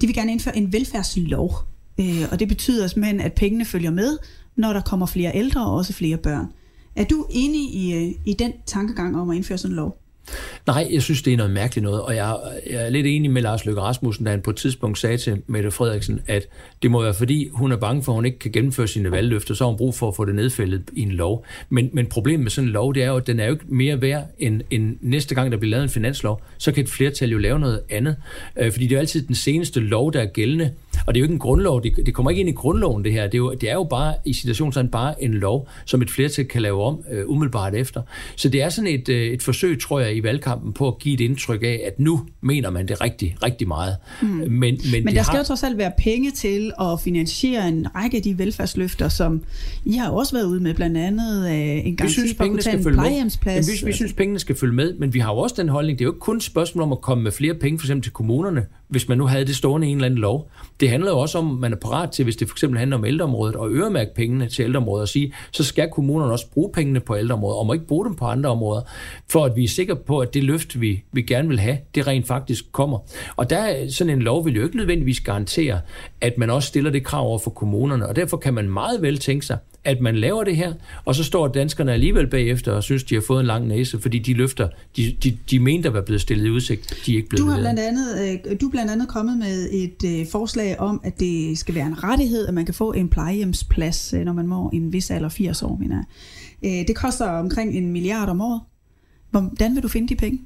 [SPEAKER 2] de vil gerne indføre en velfærdslov. Øh, og det betyder simpelthen, at pengene følger med, når der kommer flere ældre og også flere børn. Er du enig i, øh, i den tankegang om at indføre sådan en lov?
[SPEAKER 3] Nej, jeg synes, det er noget mærkeligt noget, og jeg, jeg er lidt enig med Lars Løkke Rasmussen, da han på et tidspunkt sagde til Mette Frederiksen, at det må være fordi, hun er bange for, at hun ikke kan gennemføre sine valgløfter, så har hun brug for at få det nedfældet i en lov. Men, men problemet med sådan en lov, det er jo, at den er jo ikke mere værd, end, end næste gang, der bliver lavet en finanslov, så kan et flertal jo lave noget andet. Øh, fordi det er jo altid den seneste lov, der er gældende, og det er jo ikke en grundlov, det, det kommer ikke ind i grundloven det her, det er jo, det er jo bare i situationstegn bare en lov, som et flertal kan lave om øh, umiddelbart efter. Så det er sådan et, øh, et forsøg, tror jeg, i valgkampen på at give et indtryk af, at nu mener man det rigtig, rigtig meget.
[SPEAKER 2] Mm. Men, men, men der skal har... jo trods alt være penge til at finansiere en række af de velfærdsløfter, som I har også været ude med, blandt andet øh, en gang
[SPEAKER 3] synes,
[SPEAKER 2] for at kunne tage en plejehjemsplads.
[SPEAKER 3] vi, vi synes, pengene skal følge med, men vi har jo også den holdning, det er jo ikke kun et spørgsmål om at komme med flere penge, for eksempel til kommunerne, hvis man nu havde det stående i en eller anden lov. Det handler jo også om, at man er parat til, hvis det for eksempel handler om ældreområdet, og øremærke pengene til ældreområdet og sige, så skal kommunerne også bruge pengene på ældreområdet, og må ikke bruge dem på andre områder, for at vi er sikre på, at det løft, vi, vi gerne vil have, det rent faktisk kommer. Og der er sådan en lov vil jo ikke nødvendigvis garantere, at man også stiller det krav over for kommunerne, og derfor kan man meget vel tænke sig, at man laver det her, og så står danskerne alligevel bagefter og synes, de har fået en lang næse, fordi de løfter, de, de, de mente at være blevet stillet i udsigt, de er ikke blevet
[SPEAKER 2] du har blandt andet, øh, Du er blandt andet kommet med et øh, forslag om, at det skal være en rettighed, at man kan få en plejehjemsplads, øh, når man må en vis alder 80 år, mener jeg. Det koster omkring en milliard om året. Hvordan vil du finde de penge?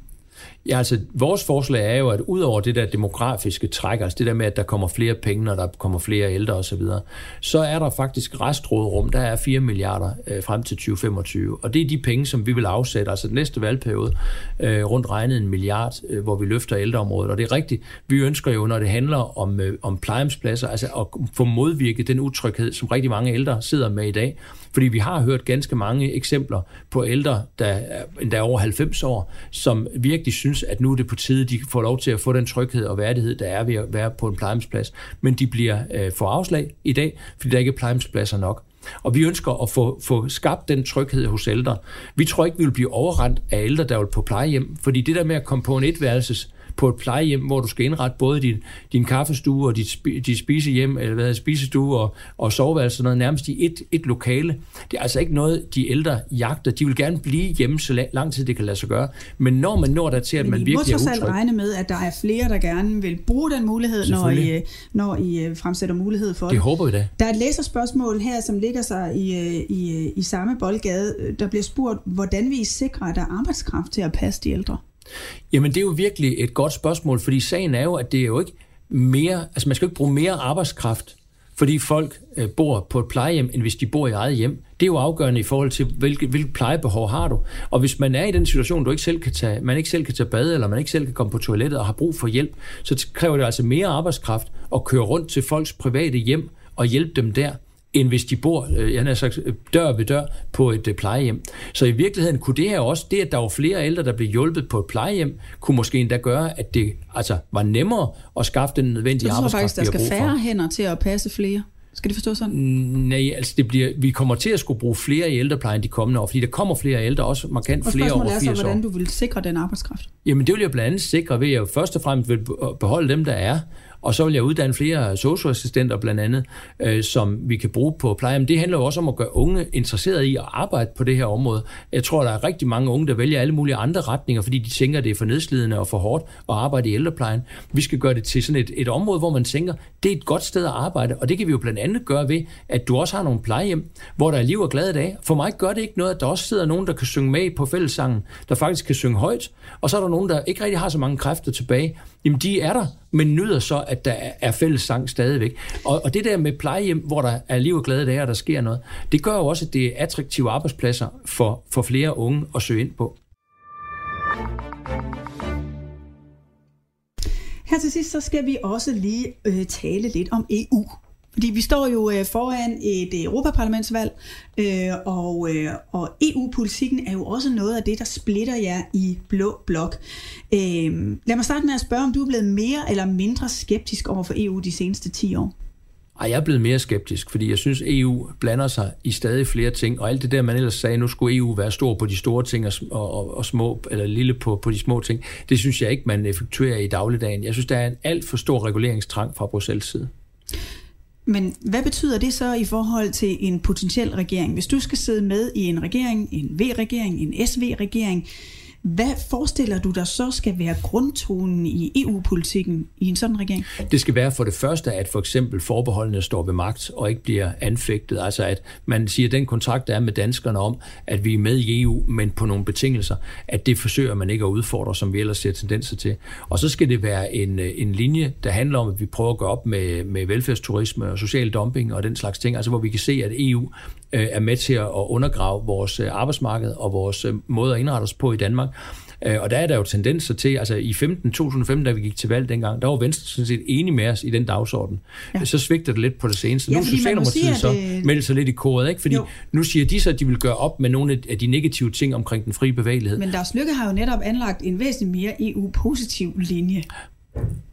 [SPEAKER 3] Ja, altså vores forslag er jo, at ud over det der demografiske træk, altså det der med, at der kommer flere penge, når der kommer flere ældre osv., så, så er der faktisk restrådrum, der er 4 milliarder øh, frem til 2025. Og det er de penge, som vi vil afsætte, altså den næste valgperiode, øh, rundt regnet en milliard, øh, hvor vi løfter ældreområdet. Og det er rigtigt, vi ønsker jo, når det handler om, øh, om plejehjemspladser, altså at få modvirket den utryghed, som rigtig mange ældre sidder med i dag, fordi vi har hørt ganske mange eksempler på ældre, der er endda over 90 år, som virkelig synes, at nu er det på tide, de får lov til at få den tryghed og værdighed, der er ved at være på en plejehjemsplads. Men de bliver øh, for afslag i dag, fordi der ikke er plejehjemspladser nok. Og vi ønsker at få, få skabt den tryghed hos ældre. Vi tror ikke, vi vil blive overrendt af ældre, der vil på plejehjem, fordi det der med at komme på en etværelses på et plejehjem, hvor du skal indrette både din, din kaffestue og dit, dit spisehjem, eller hvad hedder, spisestue og, og soveværelse, noget nærmest i et, et lokale. Det er altså ikke noget, de ældre jagter. De vil gerne blive hjemme så lang tid, det kan lade sig gøre. Men når man når der til, at
[SPEAKER 2] Men
[SPEAKER 3] man
[SPEAKER 2] I
[SPEAKER 3] virkelig
[SPEAKER 2] må
[SPEAKER 3] er
[SPEAKER 2] trods alt
[SPEAKER 3] utryg...
[SPEAKER 2] regne med, at der er flere, der gerne vil bruge den mulighed, når I, øh, når I øh, fremsætter mulighed for
[SPEAKER 3] Det
[SPEAKER 2] det.
[SPEAKER 3] håber vi da.
[SPEAKER 2] Der er et læserspørgsmål her, som ligger sig i, øh, i, i samme boldgade. Der bliver spurgt, hvordan vil I sikre, at der er arbejdskraft til at passe de ældre?
[SPEAKER 3] Jamen, det er jo virkelig et godt spørgsmål, fordi sagen er jo, at det er jo ikke mere... Altså, man skal jo ikke bruge mere arbejdskraft, fordi folk øh, bor på et plejehjem, end hvis de bor i eget hjem. Det er jo afgørende i forhold til, hvilke, hvilket plejebehov har du. Og hvis man er i den situation, du ikke selv kan tage, man ikke selv kan tage bad, eller man ikke selv kan komme på toilettet og har brug for hjælp, så kræver det altså mere arbejdskraft at køre rundt til folks private hjem og hjælpe dem der end hvis de bor, øh, jeg har sagt, øh, dør ved dør på et øh, plejehjem. Så i virkeligheden kunne det her også, det at der var flere ældre, der blev hjulpet på et plejehjem, kunne måske endda gøre, at det altså, var nemmere at skaffe den nødvendige arbejdskraft,
[SPEAKER 2] faktisk, der skal
[SPEAKER 3] brug for.
[SPEAKER 2] færre hænder til at passe flere? Skal det forstå sådan?
[SPEAKER 3] Nej, altså det bliver, vi kommer til at skulle bruge flere i ældreplejen de kommende år, fordi der kommer flere ældre, også markant
[SPEAKER 2] Og
[SPEAKER 3] flere over
[SPEAKER 2] spørgsmålet er så,
[SPEAKER 3] 80
[SPEAKER 2] hvordan du vil sikre den arbejdskraft.
[SPEAKER 3] Jamen det vil jeg blandt andet sikre ved, at jeg først og fremmest vil beholde dem, der er, og så vil jeg uddanne flere socioassistenter blandt andet, øh, som vi kan bruge på pleje. Men det handler jo også om at gøre unge interesserede i at arbejde på det her område. Jeg tror, der er rigtig mange unge, der vælger alle mulige andre retninger, fordi de tænker, at det er for nedslidende og for hårdt at arbejde i ældreplejen. Vi skal gøre det til sådan et, et område, hvor man tænker, det er et godt sted at arbejde, og det kan vi jo blandt andet gøre ved, at du også har nogle plejehjem, hvor der er liv og glade dage. For mig gør det ikke noget, at der også sidder nogen, der kan synge med på fællessangen, der faktisk kan synge højt, og så er der nogen, der ikke rigtig har så mange kræfter tilbage. Jamen, de er der, men nyder så, at der er fælles sang stadigvæk. Og, og det der med plejehjem, hvor der er liv og glade dage, og der sker noget, det gør jo også, at det er attraktive arbejdspladser for, for flere unge at søge ind på.
[SPEAKER 2] Her til sidst, så skal vi også lige øh, tale lidt om EU. Fordi vi står jo øh, foran et øh, Europaparlamentsvalg, øh, og, øh, og EU-politikken er jo også noget af det, der splitter jer i blå blok. Øh, lad mig starte med at spørge, om du er blevet mere eller mindre skeptisk over for EU de seneste 10 år?
[SPEAKER 3] Ej, jeg er blevet mere skeptisk, fordi jeg synes, EU blander sig i stadig flere ting, og alt det der, man ellers sagde, nu skulle EU være stor på de store ting og, og, og små, eller lille på, på de små ting, det synes jeg ikke, man effektuerer i dagligdagen. Jeg synes, der er en alt for stor reguleringstrang fra Bruxelles side.
[SPEAKER 2] Men hvad betyder det så i forhold til en potentiel regering? Hvis du skal sidde med i en regering, en V-regering, en SV-regering, hvad forestiller du dig så skal være grundtonen i EU-politikken i en sådan regering?
[SPEAKER 3] Det skal være for det første, at for eksempel forbeholdene står ved magt og ikke bliver anfægtet. Altså at man siger, at den kontrakt, der er med danskerne om, at vi er med i EU, men på nogle betingelser, at det forsøger man ikke at udfordre, som vi ellers ser tendenser til. Og så skal det være en, en linje, der handler om, at vi prøver at gøre op med, med velfærdsturisme og social dumping og den slags ting. Altså hvor vi kan se, at EU øh, er med til at undergrave vores arbejdsmarked og vores måde at indrette os på i Danmark. Og der er der jo tendenser til, altså i 15, 2015, da vi gik til valg dengang, der var Venstre sådan set enige med os i den dagsorden. Ja. Så svigter det lidt på det seneste.
[SPEAKER 2] Ja,
[SPEAKER 3] nu Socialdemokratiet så
[SPEAKER 2] øh,
[SPEAKER 3] meldt sig lidt i koret, ikke? Fordi
[SPEAKER 2] Jo.
[SPEAKER 3] nu siger de så, at de vil gøre op med nogle af de negative ting omkring den frie bevægelighed.
[SPEAKER 2] Men Lars Lykke har jo netop anlagt en væsentlig mere EU-positiv linje.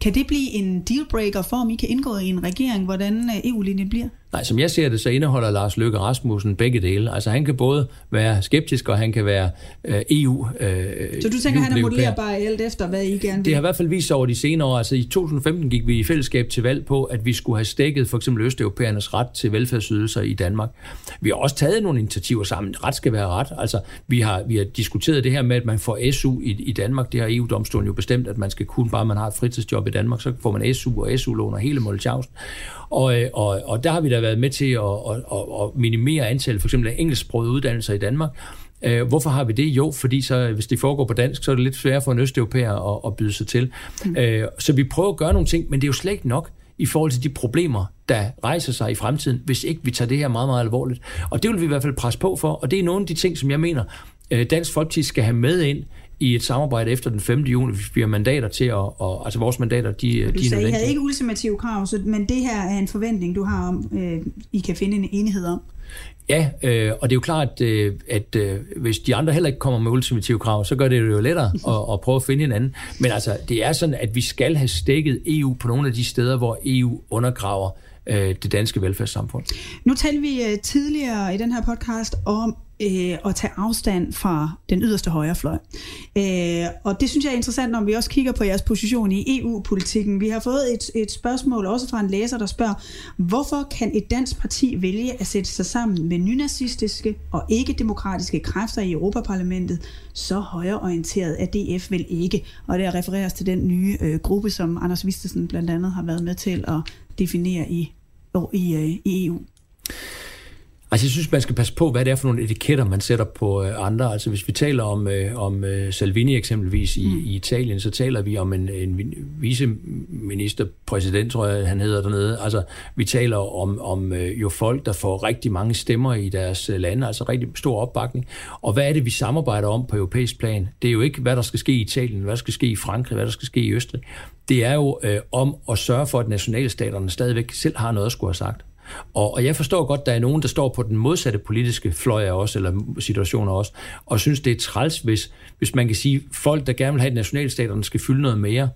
[SPEAKER 2] Kan det blive en dealbreaker for, om I kan indgå i en regering, hvordan øh, EU-linjen bliver?
[SPEAKER 3] Nej, som jeg ser det, så indeholder Lars Løkke Rasmussen begge dele. Altså han kan både være skeptisk, og han kan være øh, EU øh,
[SPEAKER 2] Så du tænker, han er modellerbar alt efter, hvad I gerne vil?
[SPEAKER 3] Det har i hvert fald vist sig over de senere år. Altså i 2015 gik vi i fællesskab til valg på, at vi skulle have stækket for eksempel østeuropæernes ret til velfærdsydelser i Danmark. Vi har også taget nogle initiativer sammen. Ret skal være ret. Altså vi har, vi har diskuteret det her med, at man får SU i, i Danmark. Det har EU-domstolen jo bestemt, at man skal kun bare man har et fritidsjob i Danmark, så får man SU og SU-lån og hele Molletjavsen. Og, øh, og, og der har vi da været med til at, at, at, at minimere antallet for eksempel af engelsksprogede uddannelser i Danmark. Øh, hvorfor har vi det? Jo, fordi så, hvis det foregår på dansk, så er det lidt sværere for en østeuropæer at, at byde sig til. Mm. Øh, så vi prøver at gøre nogle ting, men det er jo slet ikke nok i forhold til de problemer, der rejser sig i fremtiden, hvis ikke vi tager det her meget, meget alvorligt. Og det vil vi i hvert fald presse på for, og det er nogle af de ting, som jeg mener, øh, Dansk Folkeparti skal have med ind i et samarbejde efter den 5. juni, hvis vi har mandater til at, og, altså vores mandater, de, de er
[SPEAKER 2] Du sagde, I havde ikke ultimative krav, så, men det her er en forventning, du har om, øh, I kan finde en enighed om.
[SPEAKER 3] Ja, øh, og det er jo klart, øh, at øh, hvis de andre heller ikke kommer med ultimative krav, så gør det det jo lettere at, at prøve at finde hinanden. Men altså, det er sådan, at vi skal have stikket EU på nogle af de steder, hvor EU undergraver øh, det danske velfærdssamfund.
[SPEAKER 2] Nu talte vi øh, tidligere i den her podcast om øh, at tage afstand fra den yderste højrefløj. Øh, og det synes jeg er interessant, når vi også kigger på jeres position i EU-politikken. Vi har fået et, et spørgsmål også fra en læser, der spørger, hvorfor kan et dansk parti vælge at sætte sig sammen med nynazistiske og ikke-demokratiske kræfter i Europaparlamentet? Så højreorienteret er DF vel ikke. Og det refereres til den nye øh, gruppe, som Anders Vistesen blandt andet har været med til at definere i, i, øh, i EU.
[SPEAKER 3] Altså jeg synes, man skal passe på, hvad det er for nogle etiketter, man sætter på øh, andre. Altså hvis vi taler om, øh, om øh, Salvini eksempelvis i, mm. i Italien, så taler vi om en, en ministerpræsident, tror jeg, han hedder dernede. Altså vi taler om, om øh, jo folk, der får rigtig mange stemmer i deres øh, lande, altså rigtig stor opbakning. Og hvad er det, vi samarbejder om på europæisk plan? Det er jo ikke, hvad der skal ske i Italien, hvad der skal ske i Frankrig, hvad der skal ske i Østrig. Det er jo øh, om at sørge for, at nationalstaterne stadigvæk selv har noget at skulle have sagt. Og, og jeg forstår godt, der er nogen, der står på den modsatte politiske fløj af os, eller situationer også, og synes, det er træls, hvis, hvis man kan sige, folk, der gerne vil have, at nationalstaterne skal fylde noget mere,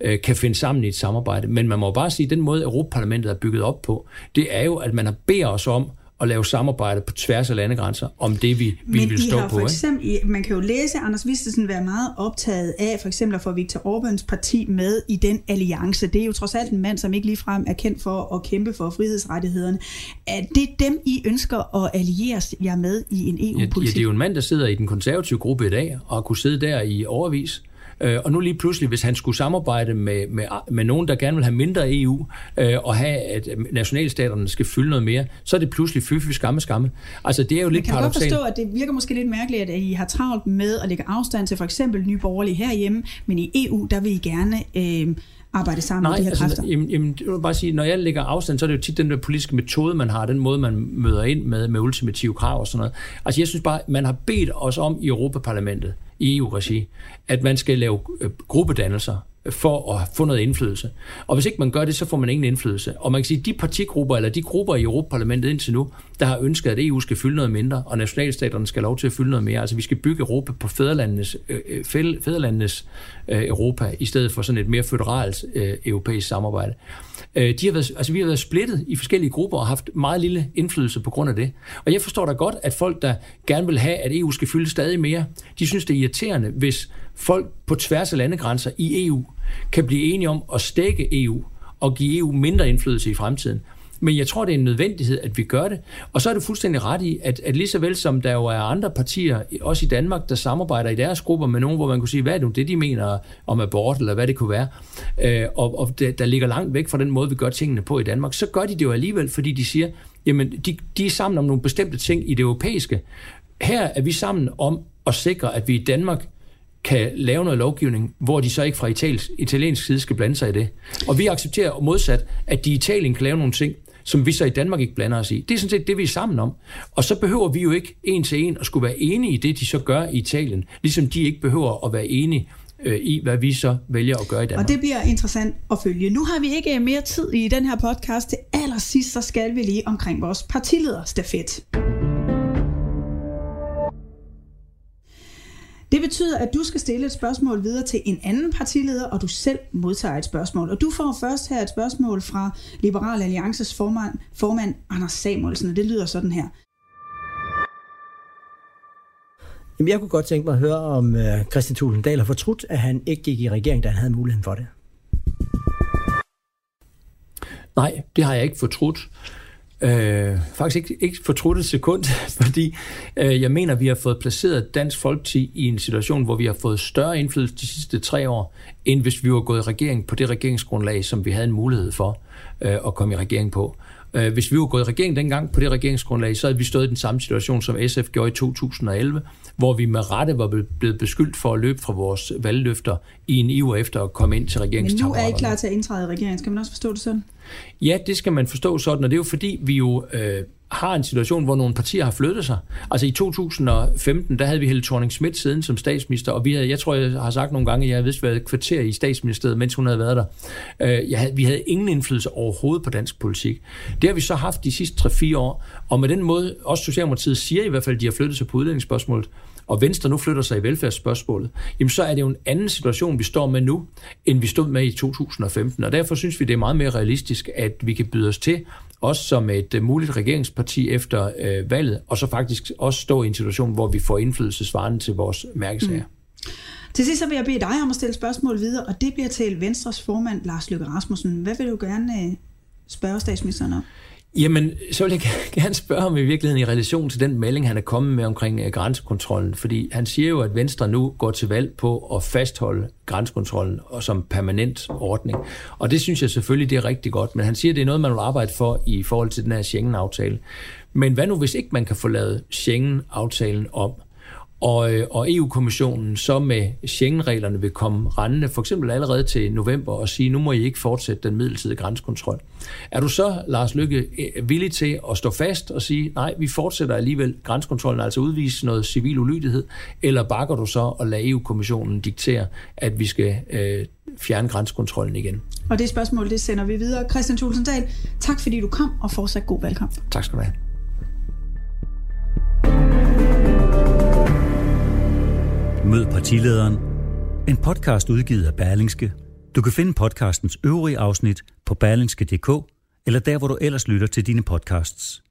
[SPEAKER 3] øh, kan finde sammen i et samarbejde. Men man må bare sige, at den måde, Europaparlamentet er bygget op på, det er jo, at man har beder os om at lave samarbejde på tværs af landegrænser om det, vi, vi
[SPEAKER 2] Men
[SPEAKER 3] vil stå
[SPEAKER 2] har
[SPEAKER 3] på.
[SPEAKER 2] For eksempel, ikke? man kan jo læse Anders Vistesen være meget optaget af for eksempel at få Viktor Orbáns parti med i den alliance. Det er jo trods alt en mand, som ikke ligefrem er kendt for at kæmpe for frihedsrettighederne. Er det dem, I ønsker at alliere jer med i en EU-politik?
[SPEAKER 3] Ja, det er jo en mand, der sidder i den konservative gruppe i dag, og har kunne sidde der i overvis. Øh, og nu lige pludselig, hvis han skulle samarbejde med, med, med nogen, der gerne vil have mindre EU, øh, og have, at nationalstaterne skal fylde noget mere, så er det pludselig fy, fy skamme, skamme. Altså, det er jo lidt
[SPEAKER 2] paradoxalt. Jeg kan godt forstå, at det virker måske lidt mærkeligt, at I har travlt med at lægge afstand til for eksempel Nye Borgerlige herhjemme, men i EU, der vil I gerne... Øh, arbejde sammen
[SPEAKER 3] Nej,
[SPEAKER 2] med de her
[SPEAKER 3] altså,
[SPEAKER 2] kræfter?
[SPEAKER 3] Jamen, jamen, det vil bare sige, når jeg lægger afstand, så er det jo tit den der politiske metode, man har, den måde, man møder ind med, med ultimative krav og sådan noget. Altså jeg synes bare, man har bedt os om i Europaparlamentet, i EU-regi, at man skal lave øh, gruppedannelser for at få noget indflydelse. Og hvis ikke man gør det, så får man ingen indflydelse. Og man kan sige, at de partigrupper, eller de grupper i Europaparlamentet indtil nu, der har ønsket, at EU skal fylde noget mindre, og nationalstaterne skal have lov til at fylde noget mere. Altså vi skal bygge Europa på fædrelandenes, øh, øh fædrelandenes øh, Europa, i stedet for sådan et mere føderalt øh, europæisk samarbejde. Øh, de har været, altså vi har været splittet i forskellige grupper og haft meget lille indflydelse på grund af det. Og jeg forstår da godt, at folk, der gerne vil have, at EU skal fylde stadig mere, de synes, det er irriterende, hvis folk på tværs af landegrænser i EU kan blive enige om at stække EU og give EU mindre indflydelse i fremtiden. Men jeg tror, det er en nødvendighed, at vi gør det. Og så er det fuldstændig ret i, at, at lige så vel som der jo er andre partier, også i Danmark, der samarbejder i deres grupper med nogen, hvor man kunne sige, hvad er det, det de mener om abort, eller hvad det kunne være, øh, og, og der, der ligger langt væk fra den måde, vi gør tingene på i Danmark, så gør de det jo alligevel, fordi de siger, jamen, de, de er sammen om nogle bestemte ting i det europæiske. Her er vi sammen om at sikre, at vi i Danmark kan lave noget lovgivning, hvor de så ikke fra italiensk, italiensk side skal blande sig i det. Og vi accepterer modsat, at de i Italien kan lave nogle ting, som vi så i Danmark ikke blander os i. Det er sådan set det, vi er sammen om. Og så behøver vi jo ikke en til en at skulle være enige i det, de så gør i Italien, ligesom de ikke behøver at være enige øh, i, hvad vi så vælger at gøre i Danmark.
[SPEAKER 2] Og det bliver interessant at følge. Nu har vi ikke mere tid i den her podcast. Til allersidst, så skal vi lige omkring vores partilederstafet. Det betyder, at du skal stille et spørgsmål videre til en anden partileder, og du selv modtager et spørgsmål. Og du får først her et spørgsmål fra Liberal Alliances formand, formand Anders Samuelsen, og det lyder sådan her.
[SPEAKER 4] Jamen, jeg kunne godt tænke mig at høre, om uh, Christian Tulendal har fortrudt, at han ikke gik i regering, da han havde muligheden for det.
[SPEAKER 3] Nej, det har jeg ikke fortrudt. Øh, faktisk ikke, ikke fortrudt et sekund, fordi øh, jeg mener, at vi har fået placeret Dansk Folkeparti i en situation, hvor vi har fået større indflydelse de sidste tre år, end hvis vi var gået i regering på det regeringsgrundlag, som vi havde en mulighed for øh, at komme i regering på. Øh, hvis vi var gået i regering dengang på det regeringsgrundlag, så havde vi stået i den samme situation, som SF gjorde i 2011, hvor vi med rette var blevet beskyldt for at løbe fra vores valgløfter i en iver efter at komme ind til regeringstaburetterne.
[SPEAKER 2] Men nu er I klar til at indtræde i regeringen. Skal man også forstå det sådan?
[SPEAKER 3] Ja, det skal man forstå sådan, og det er jo fordi, vi jo øh, har en situation, hvor nogle partier har flyttet sig. Altså i 2015, der havde vi Helle thorning Schmidt siden som statsminister, og vi havde, jeg tror, jeg har sagt nogle gange, at jeg havde vist været kvarter i statsministeriet, mens hun havde været der. Øh, jeg havde, vi havde ingen indflydelse overhovedet på dansk politik. Det har vi så haft de sidste 3-4 år, og med den måde, også Socialdemokratiet siger i hvert fald, at de har flyttet sig på udlændingsspørgsmålet, og Venstre nu flytter sig i velfærdsspørgsmålet, jamen så er det jo en anden situation, vi står med nu, end vi stod med i 2015. Og derfor synes vi, det er meget mere realistisk, at vi kan byde os til, også som et øh, muligt regeringsparti efter øh, valget, og så faktisk også stå i en situation, hvor vi får indflydelse svarende til vores mærkesager. Mm.
[SPEAKER 2] Til sidst så vil jeg bede dig om at stille spørgsmål videre, og det bliver til Venstres formand, Lars Løkke Rasmussen. Hvad vil du gerne øh, spørge statsministeren om?
[SPEAKER 3] Jamen, så vil jeg gerne spørge ham i virkeligheden i relation til den melding, han er kommet med omkring øh, grænsekontrollen. Fordi han siger jo, at Venstre nu går til valg på at fastholde grænsekontrollen og som permanent ordning. Og det synes jeg selvfølgelig, det er rigtig godt. Men han siger, at det er noget, man vil arbejde for i forhold til den her Schengen-aftale. Men hvad nu, hvis ikke man kan få lavet Schengen-aftalen om? Og, øh, og EU-kommissionen så med Schengen-reglerne vil komme rendende, for eksempel allerede til november, og sige, nu må I ikke fortsætte den midlertidige grænsekontrol. Er du så, Lars Lykke, øh, villig til at stå fast og sige, nej, vi fortsætter alligevel grænsekontrollen, altså udvise noget civil ulydighed, eller bakker du så og lader EU-kommissionen diktere, at vi skal øh, fjerne grænsekontrollen igen?
[SPEAKER 2] Og det spørgsmål, det sender vi videre. Christian Tulsendal, tak fordi du kom, og fortsat god velkommen.
[SPEAKER 3] Tak skal du have.
[SPEAKER 1] Mød partilederen. En podcast udgivet af Berlingske. Du kan finde podcastens øvrige afsnit på berlingske.dk eller der, hvor du ellers lytter til dine podcasts.